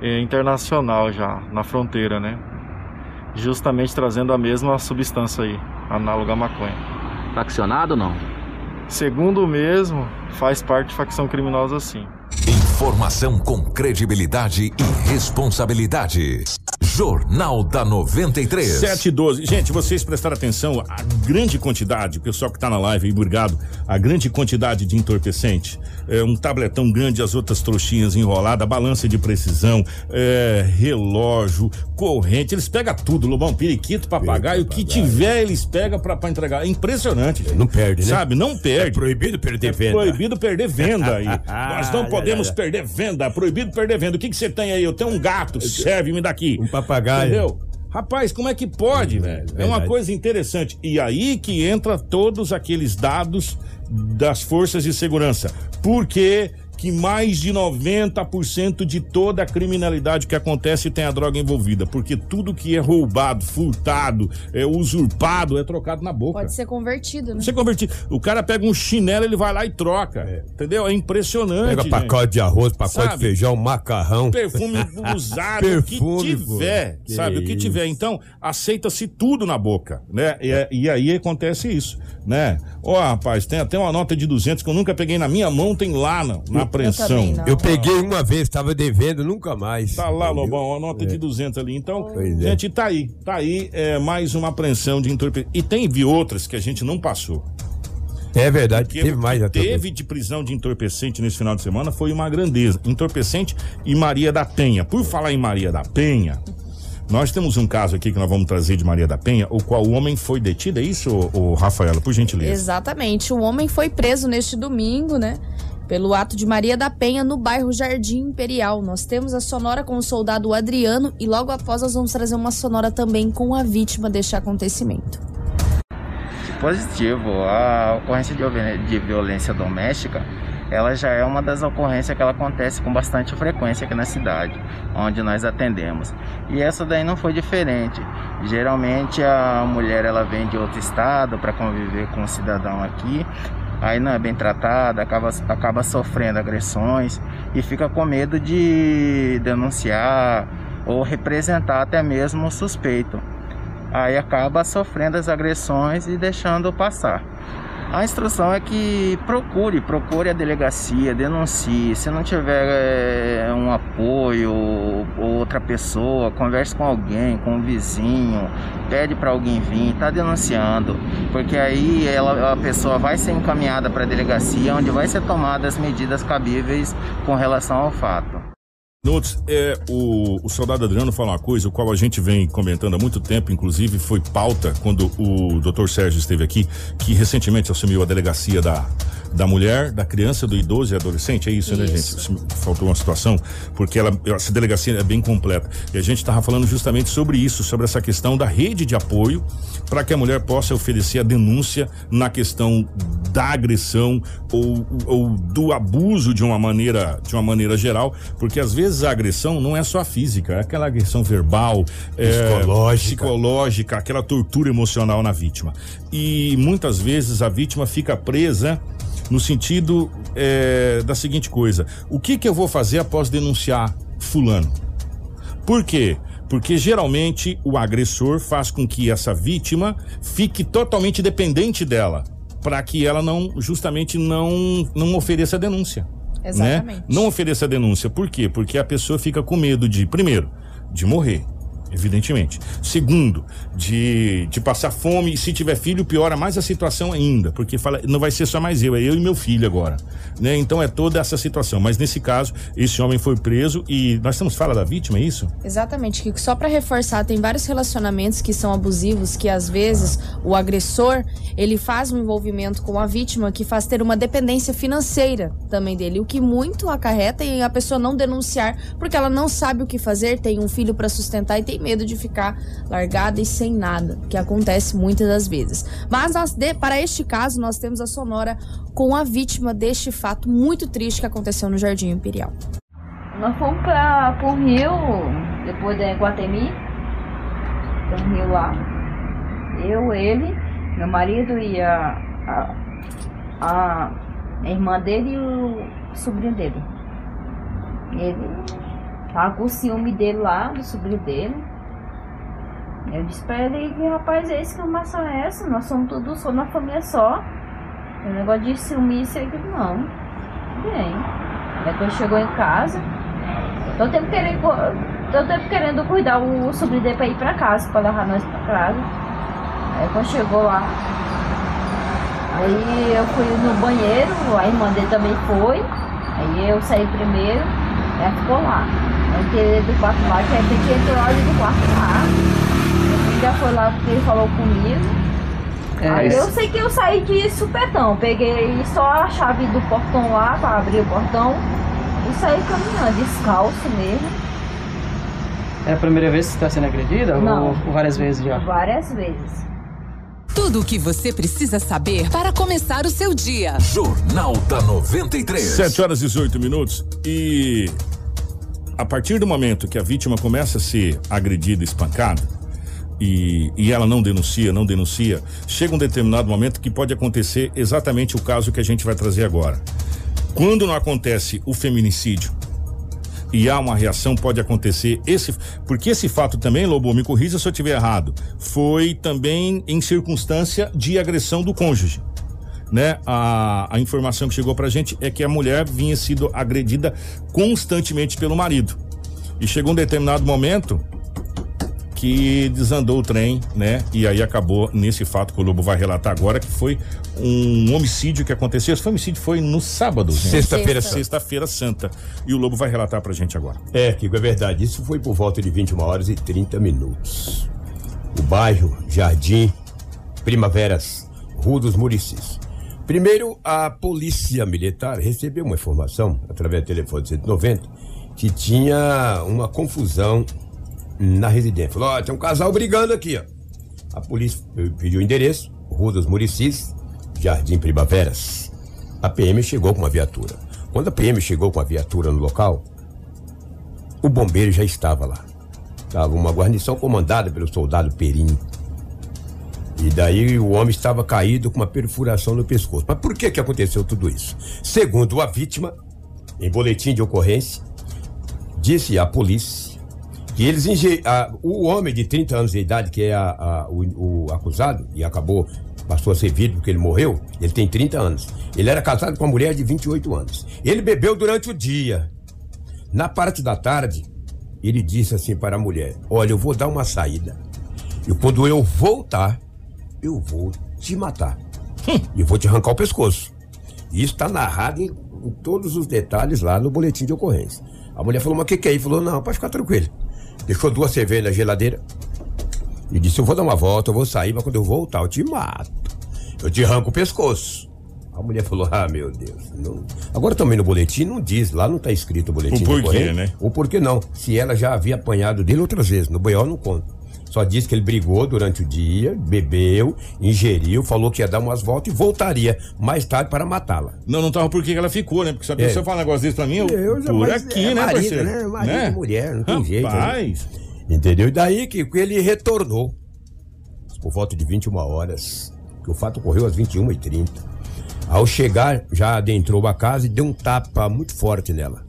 é, internacional já na fronteira, né, justamente trazendo a mesma substância aí, análoga à maconha. Faccionado ou não? Segundo o mesmo, faz parte de facção criminosa sim. Informação com credibilidade e responsabilidade. Jornal da 93. 7 e 12. Gente, vocês prestaram atenção a grande quantidade, o pessoal que tá na live aí, obrigado, a grande quantidade de entorpecente. É, um tabletão grande, as outras trouxinhas enroladas, balança de precisão, é, relógio, corrente, eles pegam tudo, lobão, periquito, papagaio, o que tiver eles pegam pra, pra entregar. É impressionante. gente. Não perde, né? Sabe, não perde. É proibido perder É venda. proibido perder venda aí. <laughs> Nós não podemos ai. perder venda, proibido perder venda. O que que você tem aí? Eu tenho um gato, serve-me daqui. Um papagaio. Entendeu? Rapaz, como é que pode, velho? É uma coisa interessante. E aí que entra todos aqueles dados das forças de segurança. Por que que mais de 90% de toda a criminalidade que acontece tem a droga envolvida, porque tudo que é roubado, furtado, é usurpado é trocado na boca. Pode ser convertido, né? Você convertir. O cara pega um chinelo, ele vai lá e troca. Entendeu? É impressionante. Pega gente. pacote de arroz, pacote Sabe? de feijão, macarrão. Perfume <laughs> usado, o que Perfume, pô. tiver, Que sabe? O que isso. tiver. Então, aceita-se tudo na boca, né? E, é- e aí acontece isso, né? Ó, rapaz, tem até uma nota de 200 que eu nunca peguei na minha mão, tem lá na, na apreensão. Eu peguei uma vez, tava devendo, nunca mais. Tá lá, Lobão, a nota de 200 ali. Então, Pois é. gente, tá aí. Tá aí é, mais uma apreensão de entorpecente. E teve outras que a gente não passou. É verdade, Que teve mais até. teve de prisão de entorpecente nesse final de semana foi uma grandeza. Entorpecente e Maria da Penha. Por falar em Maria da Penha, nós temos um caso aqui que nós vamos trazer de Maria da Penha, o qual o homem foi detido. É isso, ô, Rafaela, por gentileza? Exatamente. O homem foi preso neste domingo, né? Pelo ato de Maria da Penha no bairro Jardim Imperial. Nós temos a sonora com o soldado Adriano e logo após nós vamos trazer uma sonora também com a vítima deste acontecimento. Positivo. A ocorrência de, violência doméstica, ela já é uma das ocorrências que ela acontece com bastante frequência aqui na cidade, onde nós atendemos. E essa daí não foi diferente. Geralmente a mulher ela vem de outro estado para conviver com o cidadão aqui. Aí não é bem tratada, acaba, acaba sofrendo agressões e fica com medo de denunciar ou representar até mesmo o suspeito aí acaba sofrendo as agressões e deixando passar. A instrução é que procure, procure a delegacia, denuncie. Se não tiver eh, um apoio ou outra pessoa, converse com alguém, com um vizinho, pede para alguém vir, está denunciando, porque aí ela, a pessoa vai ser encaminhada para a delegacia, onde vai ser tomadas as medidas cabíveis com relação ao fato. Notes, é, o, o soldado Adriano fala uma coisa, o qual a gente vem comentando há muito tempo, inclusive foi pauta quando o doutor Sérgio esteve aqui, que recentemente assumiu a delegacia da, da mulher, da criança, do idoso e adolescente, é isso, né, gente? Isso Faltou uma situação, porque ela, essa delegacia é bem completa. E a gente estava falando justamente sobre isso, sobre essa questão da rede de apoio para que a mulher possa oferecer a denúncia na questão da agressão ou, ou do abuso de uma maneira de uma maneira geral, porque às vezes a agressão não é só física, é aquela agressão verbal, é, Psicológica. psicológica, aquela tortura emocional na vítima. E muitas vezes a vítima fica presa no sentido é, da seguinte coisa: o que que eu vou fazer após denunciar fulano? Por quê? Porque geralmente o agressor faz com que essa vítima fique totalmente dependente dela, para que ela não, justamente não, não ofereça denúncia. Exatamente. Né? Não ofereça denúncia. Por quê? Porque a pessoa fica com medo de, primeiro, de morrer. Evidentemente. Segundo, de, de passar fome e se tiver filho, piora mais a situação ainda, porque fala, não vai ser só mais eu, é eu e meu filho agora. Né? Então é toda essa situação. Mas nesse caso, esse homem foi preso e nós estamos fala da vítima, é isso? Exatamente, Kiko. Só pra reforçar, tem vários relacionamentos que são abusivos, que às vezes o agressor, ele faz um envolvimento com a vítima que faz ter uma dependência financeira também dele, o que muito acarreta em a pessoa não denunciar, porque ela não sabe o que fazer, tem um filho pra sustentar e tem medo de ficar largada e sem nada, que acontece muitas das vezes. Mas nós, de- para este caso, nós temos a sonora com a vítima deste fato muito triste que aconteceu no Jardim Imperial. Nós fomos pra, pro Rio, depois da Guatemi. Tem um rio lá. Eu, ele, meu marido e a, a, a irmã dele e o sobrinho dele. Ele tava com o ciúme dele lá, do sobrinho dele. Eu disse pra ele que rapaz, é esse que armação é essa? Nós somos todos só uma família só. O negócio de ciúme isso aí não. Bem. Depois chegou em casa, Todo tempo querendo, todo tempo querendo cuidar o sobrinho pra ir pra casa, pra levar nós pra casa. Aí quando chegou lá, aí eu fui no banheiro, a irmã dele também foi. Aí eu saí primeiro, ela ficou lá. Eu entrei do quarto lá, que a gente entrou ali do quarto lá. Já foi lá porque ele falou comigo. É, Aí isso. eu sei que eu saí de supetão, peguei só a chave do portão lá pra abrir o portão e saí caminhando, descalço mesmo. É a primeira vez que você está sendo agredida? Não. Ou várias vezes já? Várias vezes. Tudo o que você precisa saber para começar o seu dia. Jornal da 93. 7 horas e 18 minutos e a partir do momento que a vítima começa a ser agredida, espancada, e, e ela não denuncia, não denuncia, chega um determinado momento que pode acontecer exatamente o caso que a gente vai trazer agora. Quando não acontece o feminicídio e há uma reação, pode acontecer esse. Porque esse fato também, Lobo, me corrija se eu estiver errado, foi também em circunstância de agressão do cônjuge. Né? A, a informação que chegou pra gente é que a mulher vinha sido agredida constantemente pelo marido. E chegou um determinado momento que desandou o trem, né? E aí acabou nesse fato que o Lobo vai relatar agora, que foi um homicídio que aconteceu. Esse homicídio foi no sábado, gente. Sexta-feira Santa. Sexta-feira Santa. E o Lobo vai relatar pra gente agora. É, Kiko, é verdade. Isso foi por volta de 21 horas e 30 minutos. O bairro Jardim Primaveras, Rua dos Muricis. Primeiro, a polícia militar recebeu uma informação, através do telefone 190, que tinha uma confusão na residência. Falou, ó, tem um casal brigando aqui, ó. A polícia pediu o endereço, Rua dos Muricis, Jardim Primaveras. A PM chegou com uma viatura. Quando a PM chegou com a viatura no local, o bombeiro já estava lá. Estava uma guarnição comandada pelo soldado Perim. E daí o homem estava caído com uma perfuração no pescoço. Mas por que que aconteceu tudo isso? Segundo a vítima, em boletim de ocorrência, disse à polícia que eles a- o homem de 30 anos de idade, que é a- a- o, o acusado, e acabou, passou a ser vítima porque ele morreu, ele tem 30 anos. Ele era casado com uma mulher de 28 anos. Ele bebeu durante o dia. Na parte da tarde, ele disse assim para a mulher: Olha, eu vou dar uma saída. E quando eu voltar, eu vou te matar. E vou te arrancar o pescoço. E isso está narrado em, em todos os detalhes lá no boletim de ocorrência. A mulher falou, mas o que, que é? Ele falou, não, pode ficar tranquilo. Deixou duas cervejas na geladeira. E disse, eu vou dar uma volta, eu vou sair, mas quando eu voltar, eu te mato. Eu te arranco o pescoço. A mulher falou, ah, meu Deus. Não... Agora também no boletim não diz, lá não está escrito o boletim O porquê, ocorrência. né? O porquê não. Se ela já havia apanhado dele outras vezes. No Boiol não conta. Só diz que ele brigou durante o dia, bebeu, ingeriu, falou que ia dar umas voltas e voltaria mais tarde para matá-la. Não, não tava por que ela ficou, né? Porque se a É. pessoa fala um negócio desse pra mim, eu, Eu por mas aqui, é né, marido, parceiro? né? Marido e mulher, não tem Rapaz. jeito, né? Entendeu? E daí que que ele retornou. Por volta de 21 horas. Que o fato ocorreu às 21h30. Ao chegar, já adentrou a casa e deu um tapa muito forte nela.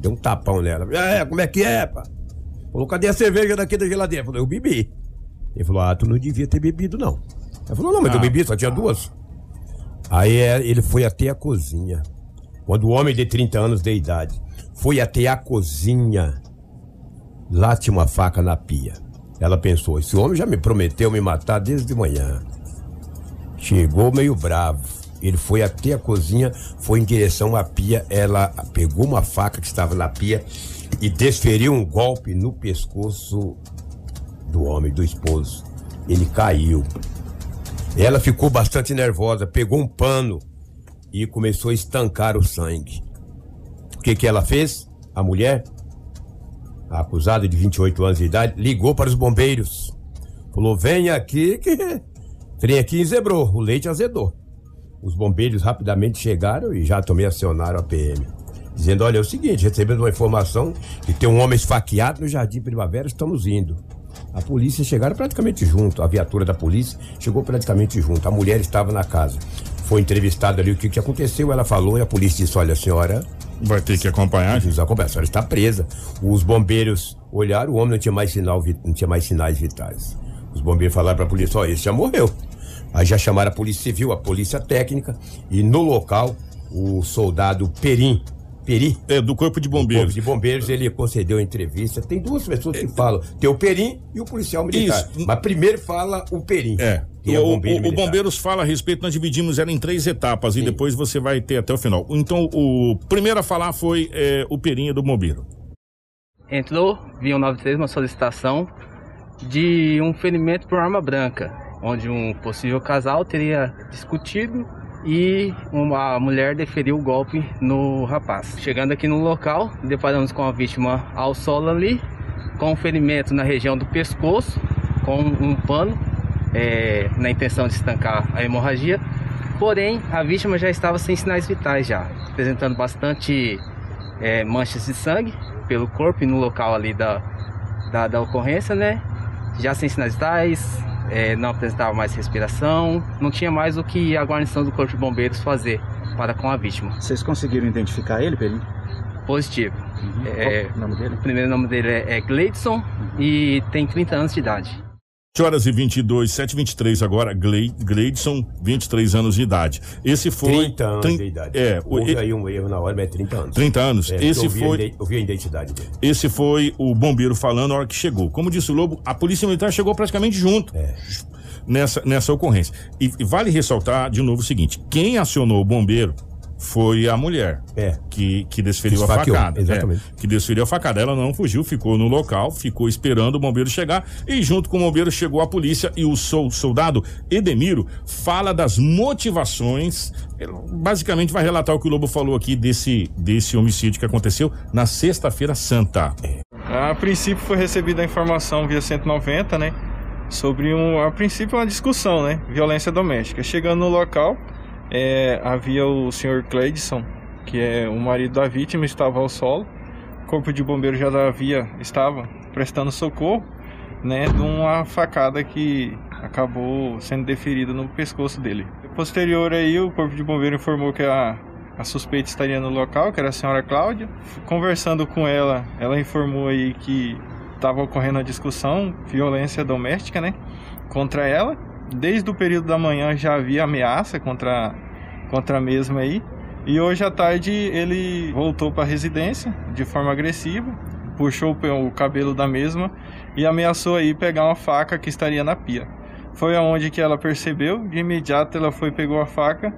Deu um tapão nela. É, como é que é, pá? Falou, cadê a cerveja daqui da geladeira? Falou, eu bebi. Ele falou, ah, tu não devia ter bebido, não. Ela falou, não, mas eu Ah, bebi, só tinha duas. Aí é, ele foi até a cozinha. Quando o homem de 30 anos de idade foi até a cozinha, lá tinha uma faca na pia. Ela pensou: esse homem já me prometeu me matar desde de manhã. Chegou meio bravo. Ele foi até a cozinha, foi em direção à pia. Ela pegou uma faca que estava na pia e desferiu um golpe no pescoço do homem, do esposo. Ele caiu. Ela ficou bastante nervosa, pegou um pano e começou a estancar o sangue. O que que ela fez? A mulher, a acusada de 28 anos de idade, ligou para os bombeiros. Falou: "Vem aqui que <laughs> trem aqui enzebrou, o leite azedou". Os bombeiros rapidamente chegaram e já também acionaram a PM. Dizendo, olha, é o seguinte, recebendo uma informação que tem um homem esfaqueado no Jardim Primavera, estamos indo. A polícia chegaram praticamente junto, a viatura da polícia chegou praticamente junto. A mulher estava na casa. Foi entrevistada ali o que, que aconteceu, ela falou e a polícia disse: Olha, a senhora. Vai ter que acompanhar? A senhora está presa. Os bombeiros olharam, o homem não tinha mais, sinal, não tinha mais sinais vitais. Os bombeiros falaram para a polícia: Ó, esse já morreu. Aí já chamaram a polícia civil, a polícia técnica, e no local, o soldado Perim. Peri? É, do Corpo de Bombeiros. Corpo de Bombeiros, ele concedeu a entrevista. Tem duas pessoas que falam. Tem o Perim e o policial militar. Mas primeiro fala o Perim. É. é o, bombeiro o- o. Bombeiros fala a respeito, nós dividimos ela em três etapas e depois você vai ter até o final. Então, o primeiro a falar foi é, o Perinha do Bombeiro. Entrou via 93 uma solicitação de um ferimento por arma branca, onde um possível casal teria discutido e uma mulher deferiu o golpe no rapaz. Chegando aqui no local, deparamos com a vítima ao solo ali, com um ferimento na região do pescoço, com um pano é, na intenção de estancar a hemorragia. Porém, a vítima já estava sem sinais vitais já, apresentando bastante é, manchas de sangue pelo corpo e no local ali da, da, da ocorrência, né? Já sem sinais vitais, é, não apresentava mais respiração, não tinha mais o que a guarnição do Corpo de Bombeiros fazer para com a vítima. Vocês conseguiram identificar ele, Pelinho? Positivo. Uhum. É, o nome dele? O primeiro nome dele é, é Gleidson e tem 30 anos de idade. 7 horas e 22, 7 23 agora, Gle- Gleidson, 23 anos de idade. Esse foi. 30 anos trin- de idade. É, Houve e- aí um erro na hora, mas é 30 anos. 30 anos. É, Esse eu foi- Eu vi a identidade dele. Esse foi o bombeiro falando na hora que chegou. Como disse o Lobo, a polícia militar chegou praticamente junto É. nessa, nessa ocorrência. E, e vale ressaltar de novo o seguinte: quem acionou o bombeiro foi a mulher É. que, que desferiu a facada. exatamente. É, que desferiu a facada. Ela não fugiu, ficou no local, ficou esperando o bombeiro chegar. E junto com o bombeiro chegou a polícia e o sol- soldado Edemiro fala das motivações. Basicamente vai relatar o que o Lobo falou aqui desse, desse homicídio que aconteceu na Sexta-feira Santa. A princípio foi recebida a informação via 190, né? Sobre um, a princípio uma discussão, né? Violência doméstica. Chegando no local, é, havia o senhor Cleidson, que é o marido da vítima, estava ao solo. O corpo de bombeiro já havia, estava prestando socorro, né? De uma facada que acabou sendo deferida no pescoço dele. Posterior aí, o corpo de bombeiro informou que a, a suspeita estaria no local, que era a senhora Cláudia. Conversando com ela, ela informou aí que estava ocorrendo a discussão, violência doméstica, né? Contra ela. Desde o período da manhã já havia ameaça contra, contra a mesma aí. E hoje à tarde ele voltou para a residência de forma agressiva, puxou o cabelo da mesma e ameaçou aí pegar uma faca que estaria na pia. Foi aonde que ela percebeu, de imediato ela foi pegou a faca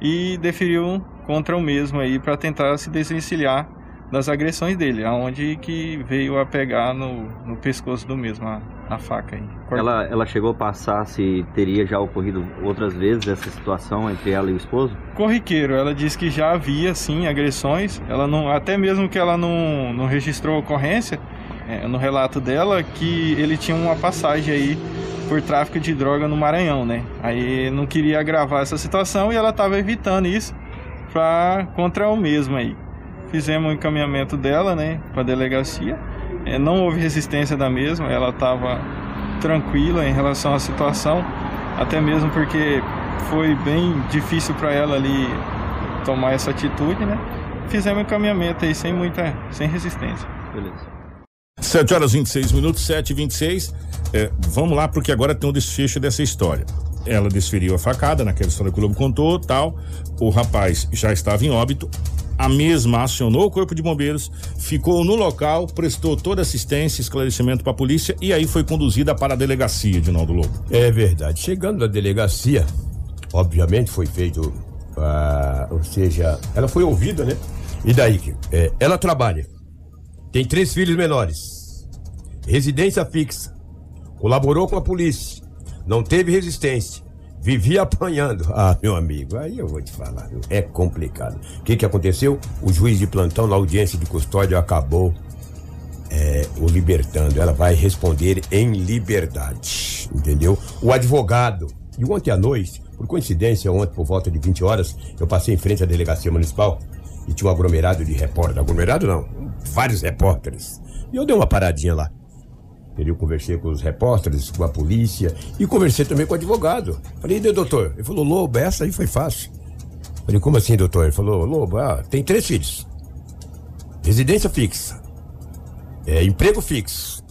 e deferiu contra o mesmo aí para tentar se desvencilhar das agressões dele, aonde que veio a pegar no, no pescoço do mesmo a, a faca aí. Ela, ela chegou a passar se teria já ocorrido outras vezes essa situação entre ela e o esposo? corriqueiro. Ela disse que já havia sim agressões. Ela não, até mesmo que ela não, não registrou a ocorrência é, no relato dela que ele tinha uma passagem aí por tráfico de droga no Maranhão, né? Aí não queria agravar essa situação e ela estava evitando isso para contra o mesmo aí. Fizemos o encaminhamento dela, né, para delegacia. É, não houve resistência da mesma. Ela estava tranquila em relação à situação, até mesmo porque foi bem difícil para ela ali tomar essa atitude, né? Fizemos o encaminhamento aí sem muita, sem resistência. Beleza. 7 horas e 26 minutos, 7 e 26 é, Vamos lá, porque agora tem um desfecho dessa história. Ela desferiu a facada, naquela história que o Lobo contou, tal. O rapaz já estava em óbito. A mesma acionou o corpo de bombeiros, ficou no local, prestou toda assistência, esclarecimento para a polícia e aí foi conduzida para a delegacia de Naldo Lobo. É verdade. Chegando na delegacia, obviamente foi feito, ah, ou seja, ela foi ouvida, né? E daí, que, é, ela trabalha, tem três filhos menores, residência fixa, colaborou com a polícia, não teve resistência, vivia apanhando. <laughs> Ah, meu amigo, aí eu vou te falar, é complicado. O que que aconteceu? O juiz de plantão na audiência de custódia acabou é, o libertando. Ela vai responder em liberdade, entendeu? O advogado. E ontem à noite, por coincidência, ontem por volta de 20 horas, eu passei em frente à delegacia municipal e tinha um aglomerado de repórteres. Aglomerado não, vários repórteres. E eu dei uma paradinha lá. Eu conversei com os repórteres, com a polícia e conversei também com o advogado. Falei, e doutor? Ele falou, Lobo, essa aí foi fácil. Falei, como assim, doutor? Ele falou, Lobo, ah, tem três filhos. Residência fixa. É, emprego fixo.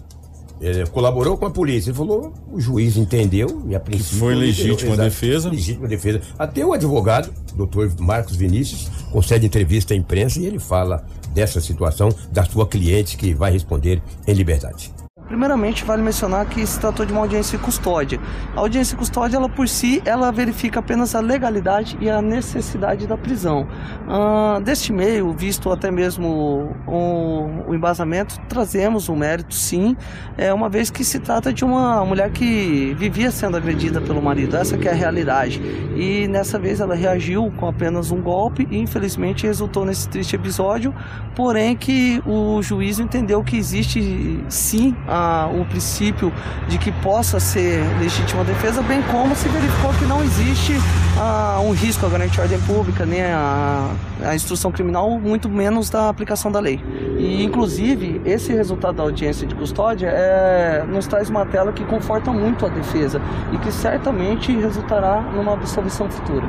É, colaborou com a polícia. Ele falou, o juiz entendeu e a princípio. foi legítima Exato. defesa. Legítima defesa. Até o advogado, doutor Marcos Vinícius, concede entrevista à imprensa e ele fala dessa situação da sua cliente que vai responder em liberdade. Primeiramente, vale mencionar que se tratou de uma audiência custódia. A audiência custódia, ela por si, ela verifica apenas a legalidade e a necessidade da prisão. Ah, deste meio, visto até mesmo o, o embasamento, trazemos o mérito, sim, é, uma vez que se trata de uma mulher que vivia sendo agredida pelo marido. Essa que é a realidade. E nessa vez ela reagiu com apenas um golpe e infelizmente resultou nesse triste episódio, porém que o juiz entendeu que existe sim a o princípio de que possa ser legítima defesa, bem como se verificou que não existe ah, um risco à garantia de ordem pública, nem a instrução criminal, muito menos da aplicação da lei. E, inclusive, esse resultado da audiência de custódia é, nos traz uma tela que conforta muito a defesa e que certamente resultará numa absolvição futura.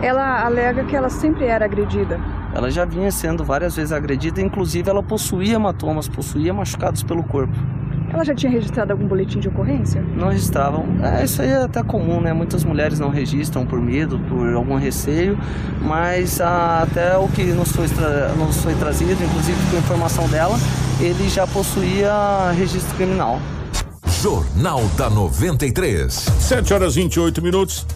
Ela alega que ela sempre era agredida. Ela já vinha sendo várias vezes agredida, inclusive ela possuía hematomas, possuía machucados pelo corpo. Ela já tinha registrado algum boletim de ocorrência? Não registravam. É, isso aí é até comum, né? Muitas mulheres não registram por medo, por algum receio, mas ah, até o que nos foi, tra nos foi trazido, inclusive com informação dela, ele já possuía registro criminal. Jornal da 93. 7 horas 28 minutos.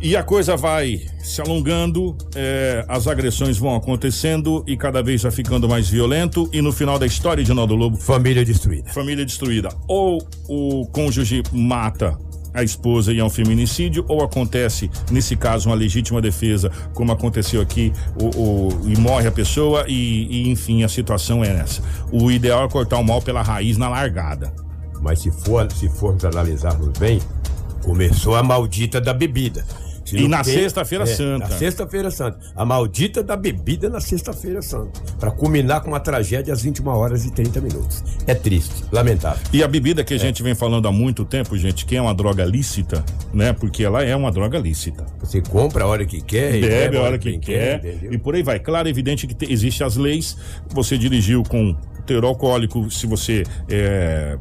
E a coisa vai se alongando, é, as agressões vão acontecendo e cada vez vai ficando mais violento. E no final da história de Naldo Lobo. Família destruída. Família destruída. Ou o cônjuge mata a esposa e é um feminicídio, ou acontece, nesse caso, uma legítima defesa, como aconteceu aqui, o, o e morre a pessoa, e, e enfim, a situação é essa. O ideal é cortar o mal pela raiz na largada. Mas se for, se formos analisarmos bem, começou a maldita da bebida. E na Sexta-feira é, Santa. Na Sexta-feira Santa. A maldita da bebida na Sexta-feira Santa. Pra culminar com uma tragédia às 21 horas e 30 minutos. É triste, lamentável. E a bebida que a gente vem falando há muito tempo, gente, que é uma droga lícita, né? Porque ela é uma droga lícita. Você compra a hora que quer, e bebe a hora que quer, entendeu? e por aí vai. Claro, é evidente que te, existe as leis. Você dirigiu com teor alcoólico, se você é,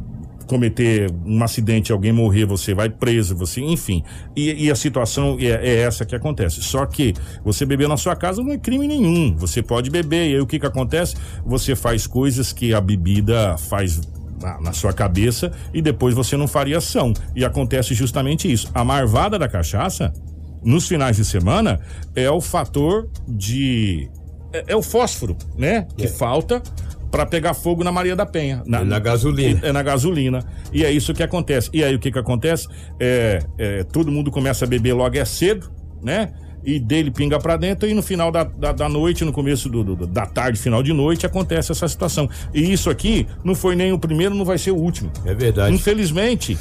cometer um acidente, alguém morrer, você vai preso, você, enfim. E, e a situação é, é essa que acontece. Só que você beber na sua casa não é crime nenhum. Você pode beber, e aí o que que acontece? Você faz coisas que a bebida faz na, na sua cabeça e depois você não faria ação. E acontece justamente isso. A marvada da cachaça, nos finais de semana, é o fator de. É, é o fósforo, né? Que falta para pegar fogo na Maria da Penha. É na gasolina. É na gasolina. E é isso que acontece. E aí o que que acontece? É, é, todo mundo começa a beber logo é cedo, né? E dele pinga pra dentro e no final da, da, da noite, no começo do, do- da tarde, final de noite, acontece essa situação. E isso aqui não foi nem o primeiro, não vai ser o último. É verdade. Infelizmente.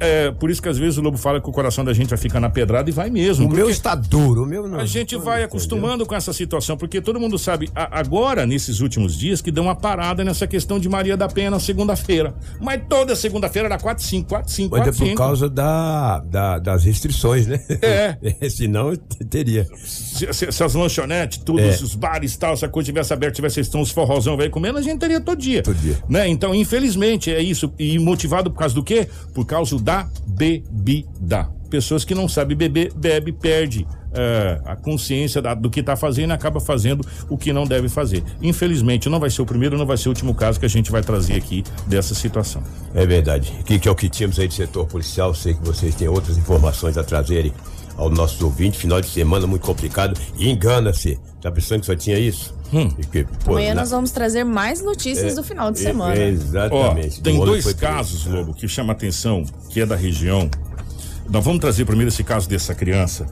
É, por isso que às vezes o Lobo fala que o coração da gente vai ficar na pedrada e vai mesmo. O meu está duro, o meu não. a gente vai acostumando com essa situação, porque todo mundo sabe, a- agora, nesses últimos dias, que deu uma parada nessa questão de Maria da Penha na segunda-feira. Mas toda segunda-feira era 4, 5, 4, 5, Mas é 4, por 5. causa da, da- das restrições, né? É. <laughs> Senão t- teria. Se, se- se as lanchonetes, tudo, É. se os bares tal, se a coisa tivesse aberta, tivesse estão os forrozão velho comendo, a gente teria todo dia. Todo dia. Né? Então, infelizmente, é isso. E motivado por causa do quê? Por causa da bebida. Pessoas que não sabem beber, bebe, perde é, a consciência da- do que está fazendo e acaba fazendo o que não deve fazer. Infelizmente, não vai ser o primeiro, não vai ser o último caso que a gente vai trazer aqui dessa situação. É verdade. O que, que é o que tínhamos aí de setor policial? Sei que vocês têm outras informações a trazerem ao nosso ouvinte. Final de semana muito complicado. E engana-se. Tá pensando que só tinha isso? E que, pô, Amanhã na- nós vamos trazer mais notícias É, do final de é, semana. é, Exatamente. Ó, tem Do dois casos, Lobo, que chama atenção, que é da região. Nós vamos trazer primeiro esse caso dessa criança.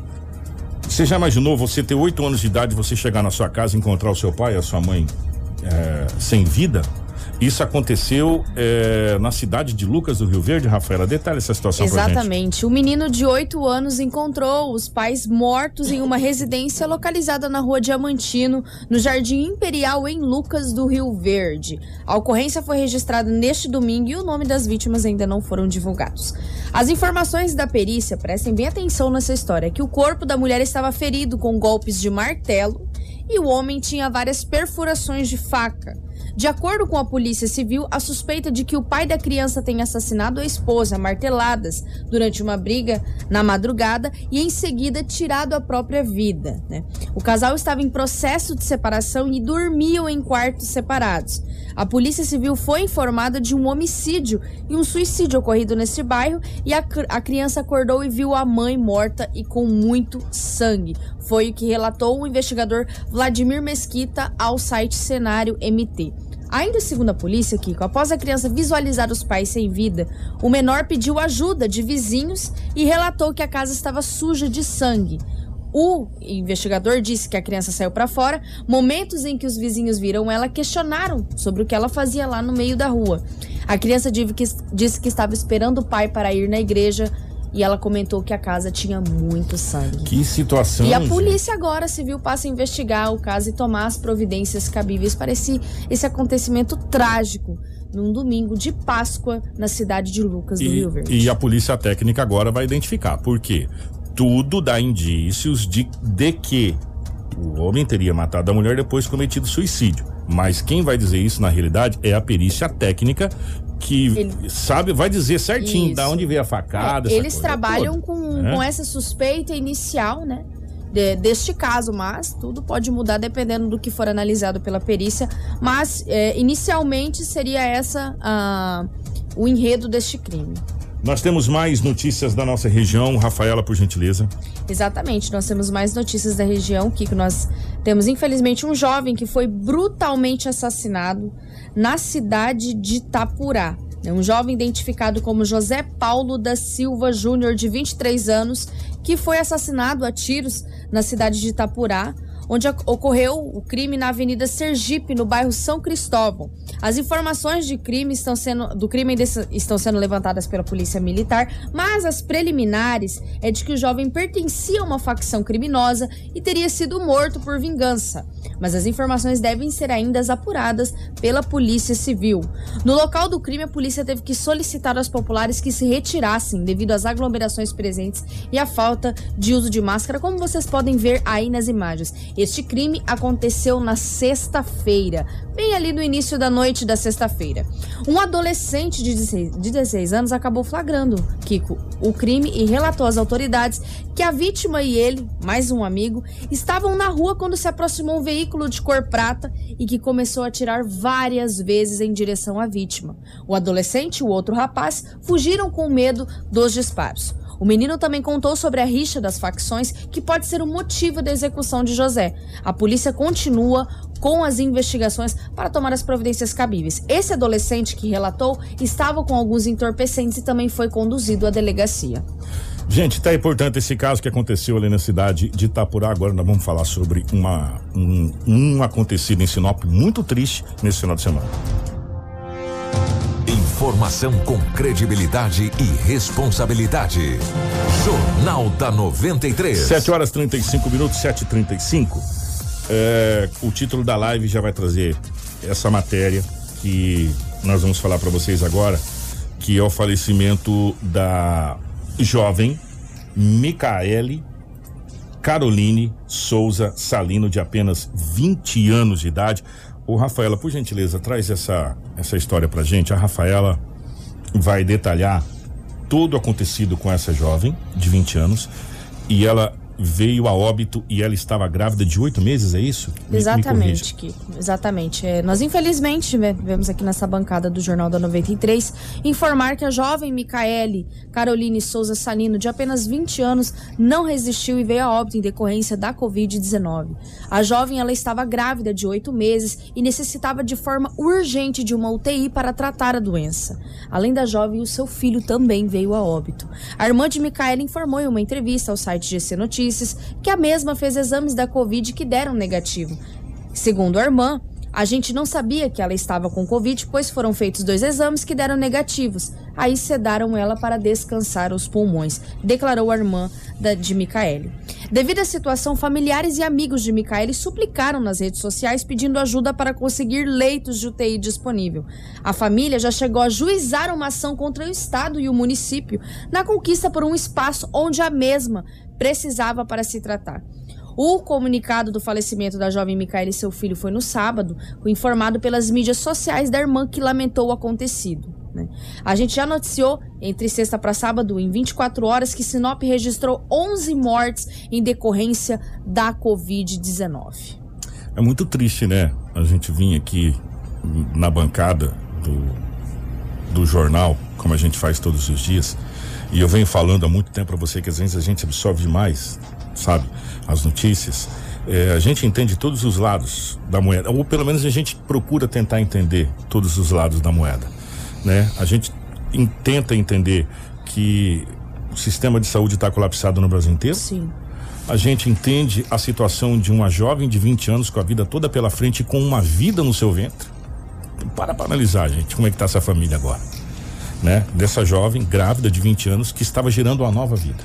Você já imaginou você ter oito anos de idade, você chegar na sua casa e encontrar o seu pai e a sua mãe é, sem vida? Isso aconteceu é, na cidade de Lucas do Rio Verde, Rafaela. Detalhe essa situação. Exatamente. O menino de 8 anos encontrou os pais mortos em uma <laughs> residência localizada na rua Diamantino, no Jardim Imperial, em Lucas do Rio Verde. A ocorrência foi registrada neste domingo e o nome das vítimas ainda não foram divulgados. As informações da perícia, prestem bem atenção nessa história, que o corpo da mulher estava ferido com golpes de martelo e o homem tinha várias perfurações de faca. De acordo com a Polícia Civil, a suspeita de que o pai da criança tenha assassinado a esposa marteladas durante uma briga na madrugada e em seguida tirado a própria vida. né? O casal estava em processo de separação e dormiam em quartos separados. A Polícia Civil foi informada de um homicídio e um suicídio ocorrido nesse bairro e a, a criança acordou e viu a mãe morta e com muito sangue. Foi o que relatou o investigador Vladimir Mesquita ao site Cenário MT. Ainda segundo a polícia, Kiko, após a criança visualizar os pais sem vida, o menor pediu ajuda de vizinhos e relatou que a casa estava suja de sangue. O investigador disse que a criança saiu para fora. Momentos em que os vizinhos viram ela questionaram sobre o que ela fazia lá no meio da rua. A criança disse que estava esperando o pai para ir na igreja e ela comentou que a casa tinha muito sangue. Que situação. E a polícia agora civil passa a investigar o caso e tomar as providências cabíveis para esse, esse acontecimento trágico num domingo de Páscoa na cidade de Lucas do Rio Verde. E, e a polícia técnica agora vai identificar. Por quê? Tudo dá indícios de, de que o homem teria matado a mulher depois cometido suicídio. Mas quem vai dizer isso na realidade é a perícia técnica que Ele- sabe, vai dizer certinho Isso. da onde veio a facada. essa Eles trabalham toda, com, né? com essa suspeita inicial, né? de- deste caso, mas tudo pode mudar dependendo do que for analisado pela perícia. Mas é, inicialmente seria essa ah, o enredo deste crime. Nós temos mais notícias da nossa região. Rafaela, por gentileza. Exatamente, nós temos mais notícias da região, Kiko. Nós temos, infelizmente, um jovem que foi brutalmente assassinado na cidade de Itapurá. É um jovem identificado como José Paulo da Silva Júnior, de 23 anos, que foi assassinado a tiros na cidade de Itapurá, onde ocorreu o crime na Avenida Sergipe, no bairro São Cristóvão. As informações de crime estão sendo, do crime estão sendo levantadas pela Polícia Militar, mas as preliminares é de que o jovem pertencia a uma facção criminosa e teria sido morto por vingança. Mas as informações devem ser ainda apuradas pela Polícia Civil. No local do crime, a polícia teve que solicitar aos populares que se retirassem devido às aglomerações presentes e à falta de uso de máscara, como vocês podem ver aí nas imagens. Este crime aconteceu na sexta-feira, bem ali no início da noite da sexta-feira. Um adolescente de 16, de 16 anos acabou flagrando, Kiko, o crime e relatou às autoridades que a vítima e ele, mais um amigo, estavam na rua quando se aproximou um veículo de cor prata e que começou a atirar várias vezes em direção à vítima. O adolescente e o outro rapaz fugiram com medo dos disparos. O menino também contou sobre a rixa das facções, que pode ser o motivo da execução de José. A polícia continua com as investigações para tomar as providências cabíveis. Esse adolescente que relatou estava com alguns entorpecentes e também foi conduzido à delegacia. Gente, tá importante esse caso que aconteceu ali na cidade de Itapurá. Agora nós vamos falar sobre uma, um, um acontecido em Sinop muito triste nesse final de semana. Informação com credibilidade e responsabilidade. Jornal da 93. 7 horas 35 minutos, 7h35. É, o título da live já vai trazer essa matéria que nós vamos falar para vocês agora, que é o falecimento da jovem Micaele Caroline Souza Salino, de apenas 20 anos de idade. Ô, Rafaela, por gentileza, traz essa, essa história pra gente. A Rafaela vai detalhar todo o acontecido com essa jovem de 20 anos e ela veio a óbito e ela estava grávida de oito meses, é isso? Me- me. Exatamente, Kiko. Exatamente. É, nós, infelizmente, ve- vemos aqui nessa bancada do Jornal da 93 informar que a jovem Micaele Caroline Souza Salino, de apenas 20 anos, não resistiu e veio a óbito em decorrência da Covid-19. A jovem ela estava grávida de oito meses e necessitava de forma urgente de uma UTI para tratar a doença. Além da jovem, o seu filho também veio a óbito. A irmã de Micaela informou em uma entrevista ao site GC Notícias que a mesma fez exames da Covid que deram negativo. Segundo a irmã, a gente não sabia que ela estava com Covid, pois foram feitos dois exames que deram negativos. Aí sedaram ela para descansar os pulmões, declarou a irmã da, de Micaele. Devido à situação, familiares e amigos de Micaele suplicaram nas redes sociais pedindo ajuda para conseguir leitos de UTI disponível. A família já chegou a juizar uma ação contra o Estado e o município na conquista por um espaço onde a mesma precisava para se tratar. O comunicado do falecimento da jovem Micaela e seu filho foi no sábado, informado pelas mídias sociais da irmã que lamentou o acontecido. né? A gente já noticiou, entre sexta para sábado, em 24 horas, que Sinop registrou 11 mortes em decorrência da Covid-19. É muito triste, né? A gente vinha aqui na bancada do, do jornal, como a gente faz todos os dias, e eu venho falando há muito tempo para você que às vezes a gente absorve demais, sabe? As notícias. É, a gente entende todos os lados da moeda, ou pelo menos a gente procura tentar entender todos os lados da moeda, né? A gente tenta entender que o sistema de saúde está colapsado no Brasil inteiro. Sim. a gente entende a situação de uma jovem de 20 anos com a vida toda pela frente e com uma vida no seu ventre. Para para analisar, gente, como é que tá essa família agora, né? Dessa jovem grávida de 20 anos que estava gerando uma nova vida.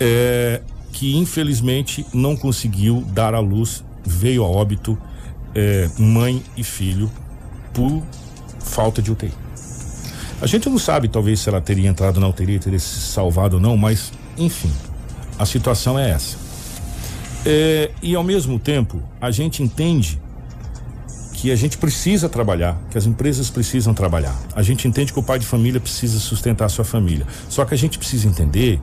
É, que infelizmente não conseguiu dar à luz, veio a óbito é, mãe e filho por falta de UTI. A gente não sabe, talvez, se ela teria entrado na UTI, teria se salvado ou não, mas, enfim, a situação é essa. É, e ao mesmo tempo, a gente entende que a gente precisa trabalhar, que as empresas precisam trabalhar. A gente entende que o pai de família precisa sustentar a sua família. Só que a gente precisa entender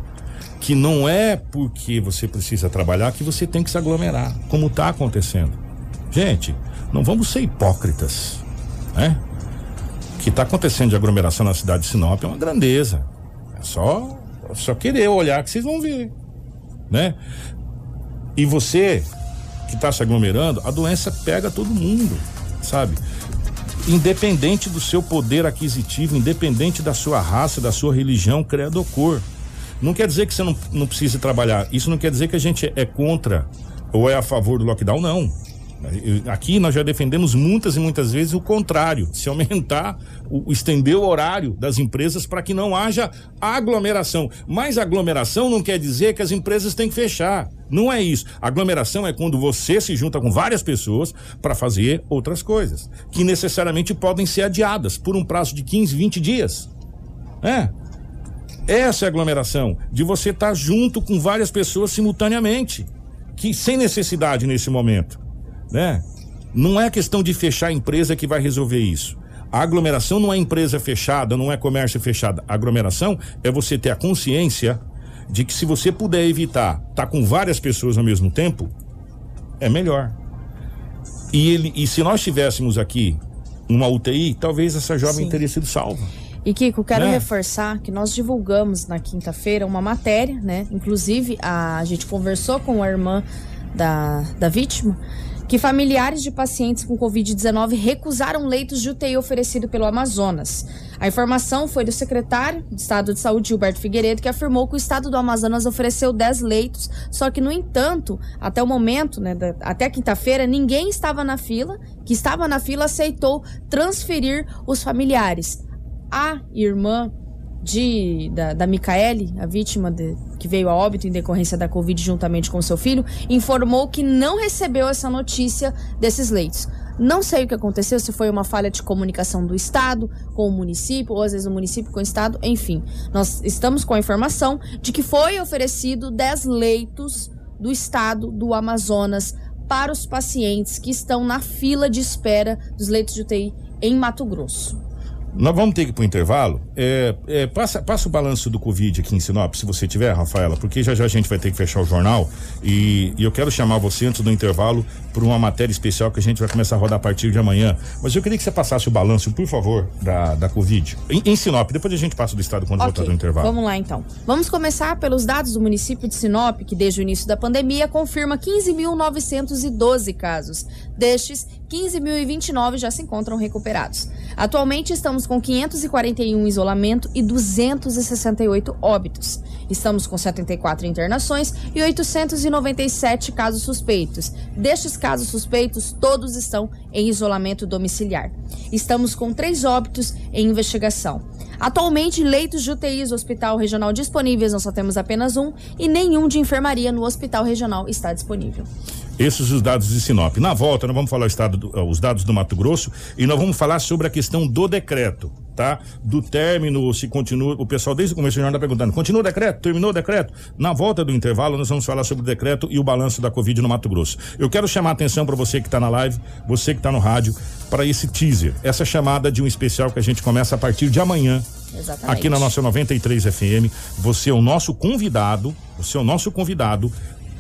que não é porque você precisa trabalhar que você tem que se aglomerar, como está acontecendo. Gente, não vamos ser hipócritas, né? O que está acontecendo de aglomeração na cidade de Sinop é uma grandeza. É só, só querer olhar que vocês vão ver, né? E você que está se aglomerando, a doença pega todo mundo, sabe? Independente do seu poder aquisitivo, independente da sua raça, da sua religião, credo ou cor. Não quer dizer que você não, não precise trabalhar. Isso não quer dizer que a gente é contra ou é a favor do lockdown, não. Aqui nós já defendemos muitas e muitas vezes o contrário, se aumentar, o, estender o horário das empresas para que não haja aglomeração. Mas aglomeração não quer dizer que as empresas têm que fechar. Não é isso. Aglomeração é quando você se junta com várias pessoas para fazer outras coisas, que necessariamente podem ser adiadas por um prazo de 15, 20 dias. É. Essa é aglomeração, de você estar tá junto com várias pessoas simultaneamente, que sem necessidade nesse momento né? Não é questão de fechar a empresa que vai resolver isso. A aglomeração não é empresa fechada, não é comércio fechado. A aglomeração é você ter a consciência de que se você puder evitar estar tá com várias pessoas ao mesmo tempo, é melhor. E, ele, e se nós tivéssemos aqui uma UTI, talvez essa jovem Sim. teria sido salva. E Kiko, quero né? reforçar que nós divulgamos na quinta-feira uma matéria, né? Inclusive, a, a gente conversou com a irmã da, da vítima que familiares de pacientes com Covid-19 recusaram leitos de UTI oferecido pelo Amazonas. A informação foi do secretário de Estado de Saúde, Gilberto Figueiredo, que afirmou que o Estado do Amazonas ofereceu 10 leitos, só que, no entanto, até o momento, né, da, até quinta-feira, ninguém estava na fila, que estava na fila aceitou transferir os familiares. A irmã de, da, da Micaele, a vítima de, que veio a óbito em decorrência da Covid juntamente com seu filho, informou que não recebeu essa notícia desses leitos. Não sei o que aconteceu, se foi uma falha de comunicação do Estado com o município, ou às vezes o município com o Estado, enfim. Nós estamos com a informação de que foi oferecido 10 leitos do Estado do Amazonas para os pacientes que estão na fila de espera dos leitos de UTI em Mato Grosso. Nós vamos ter que ir para o intervalo. É, é, passa, passa o balanço do Covid aqui em Sinop, se você tiver, Rafaela, porque já já a gente vai ter que fechar o jornal. E, e eu quero chamar você antes do intervalo para uma matéria especial que a gente vai começar a rodar a partir de amanhã. Mas eu queria que você passasse o balanço, por favor, da, da Covid. Em, em Sinop, depois a gente passa do estado quando okay, voltar do intervalo. Vamos lá então. Vamos começar pelos dados do município de Sinop, que desde o início da pandemia confirma 15.912 casos. Destes, 15.029 já se encontram recuperados. Atualmente estamos com 541 isolamento e 268 óbitos. Estamos com 74 internações e 897 casos suspeitos. Destes casos suspeitos, todos estão em isolamento domiciliar. Estamos com três óbitos em investigação. Atualmente, leitos de UTIs do Hospital Regional disponíveis, nós só temos apenas um, e nenhum de enfermaria no Hospital Regional está disponível. Esses os dados de Sinop. Na volta, nós vamos falar do, eh, os dados do Mato Grosso e nós vamos falar sobre a questão do decreto, tá? Do término, se continua. O pessoal desde o começo jornal está perguntando: continua o decreto? Terminou o decreto? Na volta do intervalo, nós vamos falar sobre o decreto e o balanço da Covid no Mato Grosso. Eu quero chamar a atenção para você que está na live, você que está no rádio, para esse teaser, essa chamada de um especial que a gente começa a partir de amanhã Exatamente. Aqui na nossa 93 FM, você é o nosso convidado, você é o nosso convidado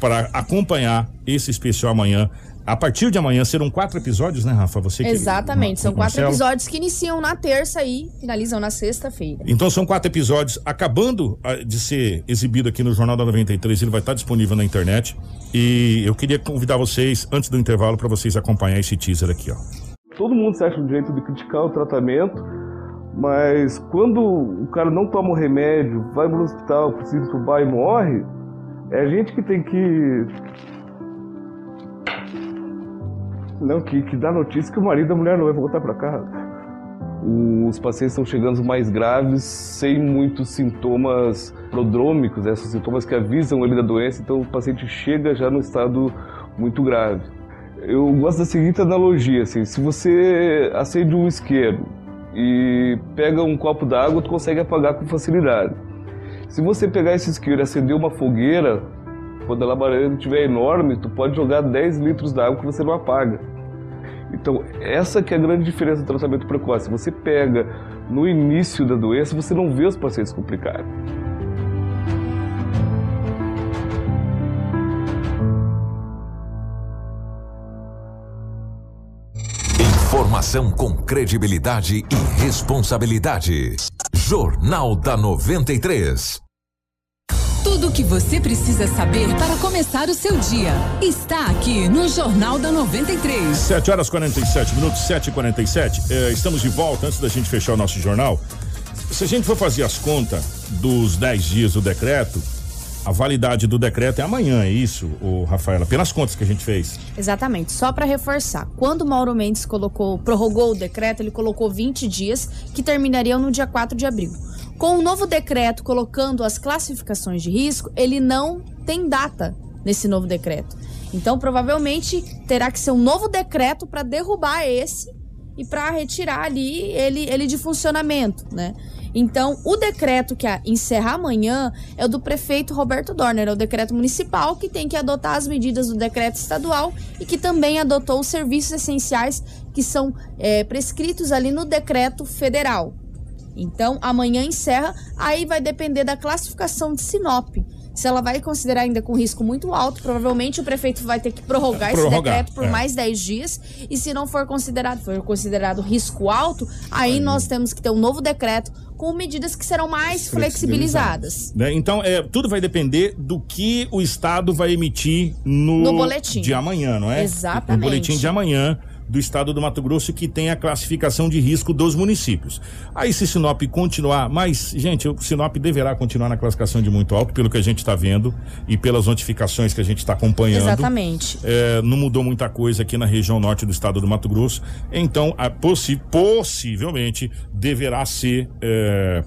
para acompanhar esse especial amanhã. A partir de amanhã serão quatro episódios, né, Rafa? Você que, Exatamente, são quatro Marcelo. episódios que iniciam na terça e finalizam na sexta-feira. Então são quatro episódios acabando ah, de ser exibido aqui no Jornal da 93, ele vai estar disponível na internet. E eu queria convidar vocês, antes do intervalo, para vocês acompanhar esse teaser aqui, ó. Todo mundo se acha o direito de criticar o tratamento, mas quando o cara não toma o remédio, vai no hospital, precisa entubar e morre, É a gente que tem que. Não, que, que dá notícia que o marido da mulher não vai voltar para casa. Os pacientes estão chegando mais graves, sem muitos sintomas prodrômicos, esses sintomas que avisam ele da doença, então o paciente chega já no estado muito grave. Eu gosto da seguinte analogia, assim, se você acende um isqueiro e pega um copo d'água, tu consegue apagar com facilidade. Se você pegar esse isqueiro e acender uma fogueira, quando a labareda estiver enorme, tu pode jogar 10 litros d'água que você não apaga. Então, essa que é a grande diferença do tratamento precoce. Você pega no início da doença, você não vê os pacientes complicarem. Informação com credibilidade e responsabilidade. Jornal da 93. Tudo o que você precisa saber para começar o seu dia está aqui no Jornal da 93. 7 horas 47 minutos, 7 e 47 eh, Estamos de volta. Antes da gente fechar o nosso jornal, se a gente for fazer as contas dos 10 dias do decreto, a validade do decreto é amanhã, é isso, o Rafaela? Pelas contas que a gente fez. Exatamente. Só para reforçar, quando o Mauro Mendes colocou, prorrogou o decreto, ele colocou 20 dias que terminariam no dia 4 de abril. Com o novo decreto colocando as classificações de risco, ele não tem data nesse novo decreto. Então, provavelmente terá que ser um novo decreto para derrubar esse e para retirar ali ele, ele de funcionamento, né? Então, o decreto que encerra amanhã é o do prefeito Roberto Dorner, é o decreto municipal que tem que adotar as medidas do decreto estadual e que também adotou os serviços essenciais que são é, prescritos ali no decreto federal. Então, amanhã encerra, aí vai depender da classificação de Sinop. Se ela vai considerar ainda com risco muito alto, provavelmente o prefeito vai ter que prorrogar, esse decreto por é. mais 10 dias. E se não for considerado, for considerado risco alto, aí, nós temos que ter um novo decreto com medidas que serão mais flexibilizadas. Né? Então, é, tudo vai depender do que o Estado vai emitir no, No boletim. de amanhã, não é? Exatamente. No boletim de amanhã do estado do Mato Grosso que tem a classificação de risco dos municípios. Aí se Sinop continuar, mas gente, o Sinop deverá continuar na classificação de muito alto pelo que a gente está vendo e pelas notificações que a gente está acompanhando. Exatamente. É, não mudou muita coisa aqui na região norte do estado do Mato Grosso. Então, a possi possivelmente deverá ser é,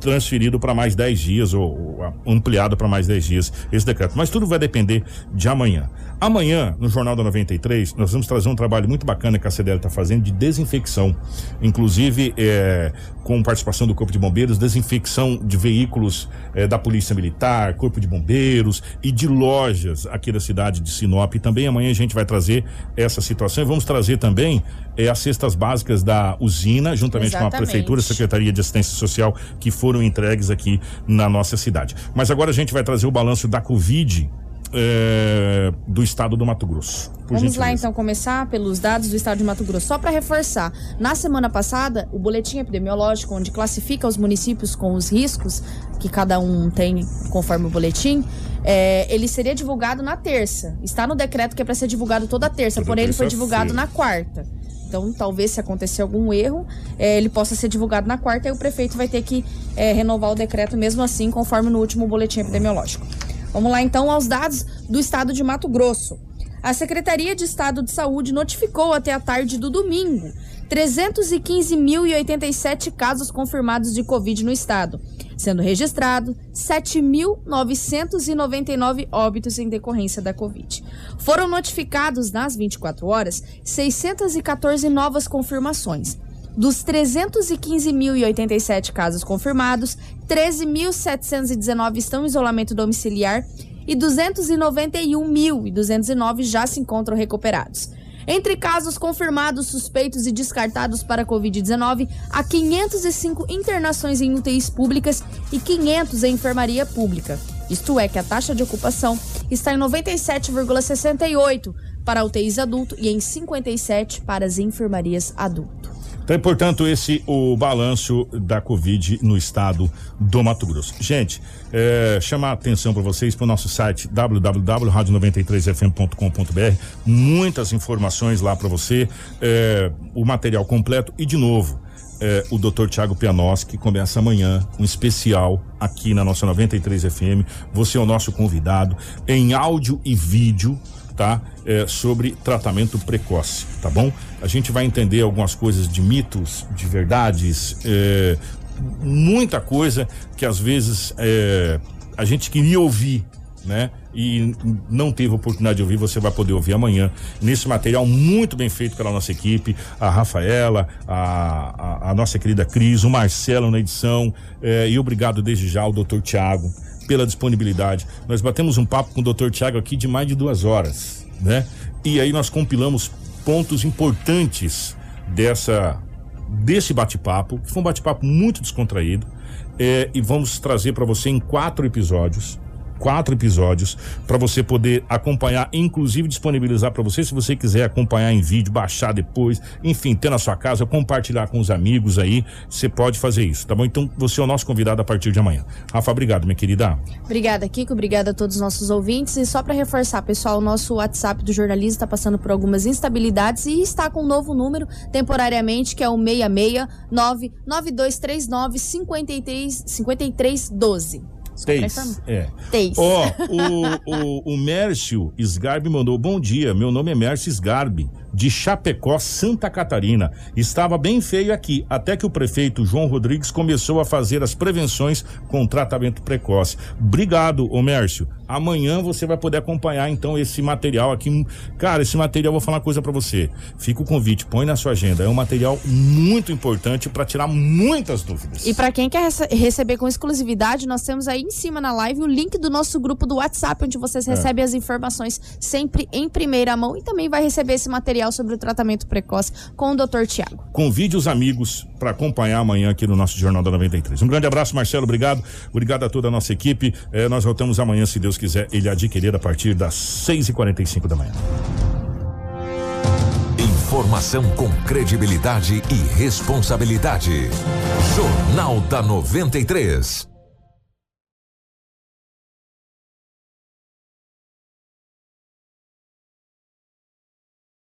transferido para mais 10 dias ou, ou ampliado para mais 10 dias esse decreto. Mas tudo vai depender de amanhã. Amanhã, no Jornal da 93, nós vamos trazer um trabalho muito bacana que a CDL está fazendo de desinfecção. Inclusive, é, com participação do Corpo de Bombeiros, desinfecção de veículos é, da Polícia Militar, Corpo de Bombeiros e de lojas aqui da cidade de Sinop. E também amanhã a gente vai trazer essa situação e vamos trazer também é, as cestas básicas da usina, juntamente com a Exatamente. Prefeitura, a Secretaria de Assistência Social, que foram entregues aqui na nossa cidade. Mas agora a gente vai trazer o balanço da Covid é, do estado do Mato Grosso. Vamos gentileza. lá então começar pelos dados do estado de Mato Grosso. Só para reforçar, na semana passada, o boletim epidemiológico, onde classifica os municípios com os riscos que cada um tem conforme o boletim, é, ele seria divulgado na terça. Está no decreto que é para ser divulgado toda terça, Toda porém ele foi divulgado na quarta. Então, talvez se acontecer algum erro, é, ele possa ser divulgado na quarta e o prefeito vai ter que é, renovar o decreto mesmo assim, conforme no último boletim epidemiológico. Vamos lá então aos dados do estado de Mato Grosso. A Secretaria de Estado de Saúde notificou até a tarde do domingo 315.087 casos confirmados de Covid no estado, sendo registrado 7.999 óbitos em decorrência da Covid. Foram notificados nas 24 horas 614 novas confirmações. Dos 315.087 casos confirmados, 13.719 estão em isolamento domiciliar e 291.209 já se encontram recuperados. Entre casos confirmados, suspeitos e descartados para Covid-19, há 505 internações em UTIs públicas e 500 em enfermaria pública. Isto é, que a taxa de ocupação está em 97,68 para UTIs adulto e em 57 para as enfermarias adulto. Então, portanto, esse o balanço da Covid no estado do Mato Grosso. Gente, é, chamar a atenção para vocês para o nosso site www.radio93fm.com.br. Muitas informações lá para você, é, o material completo e de novo. é, o Dr. Tiago Pianoschi, que começa amanhã um especial aqui na nossa 93 FM. Você é o nosso convidado em áudio e vídeo, tá? Sobre tratamento precoce, tá bom? A gente vai entender algumas coisas de mitos, de verdades, é, muita coisa que às vezes é, a gente queria ouvir, né? E não teve oportunidade de ouvir, você vai poder ouvir amanhã nesse material muito bem feito pela nossa equipe, a Rafaela, a, a, a nossa querida Cris, o Marcelo na edição, eh, e obrigado desde já ao doutor Tiago pela disponibilidade. Nós batemos um papo com o doutor Tiago aqui de mais de duas horas, né? E aí nós compilamos pontos importantes dessa desse bate-papo, que foi um bate-papo muito descontraído, eh, e vamos trazer para você em quatro episódios quatro episódios para você poder acompanhar, inclusive disponibilizar para você, se você quiser acompanhar em vídeo, baixar depois, enfim, ter na sua casa, compartilhar com os amigos aí, você pode fazer isso, tá bom? Então você é o nosso convidado a partir de amanhã. Rafa, obrigado, minha querida. Obrigada, Kiko. Obrigada a todos os nossos ouvintes. E só para reforçar, pessoal, o nosso WhatsApp do jornalismo está passando por algumas instabilidades e está com um novo número temporariamente, que é o 669 9239 53 5312. Teis. É. Teis. Ó, o, o, o Mércio Sgarbi mandou: Bom dia, meu nome é Mércio Sgarbi, de Chapecó, Santa Catarina. Estava bem feio aqui, até que o prefeito João Rodrigues começou a fazer as prevenções com tratamento precoce. Obrigado, ô Mércio. Amanhã você vai poder acompanhar então esse material aqui. Cara, esse material, vou falar uma coisa para você. Fica o convite, põe na sua agenda. É um material muito importante para tirar muitas dúvidas. E para quem quer rece receber com exclusividade, nós temos aí em cima na live o link do nosso grupo do WhatsApp, onde vocês É. recebem as informações sempre em primeira mão e também vai receber esse material sobre o tratamento precoce com o Dr. Tiago. Convide os amigos para acompanhar amanhã aqui no nosso Jornal da 93. Um grande abraço, Marcelo. Obrigado. Obrigado a toda a nossa equipe. Eh, nós voltamos amanhã, se Deus quiser, ele adquirir a partir das 6h45 da manhã. Informação com credibilidade e responsabilidade. Jornal da 93.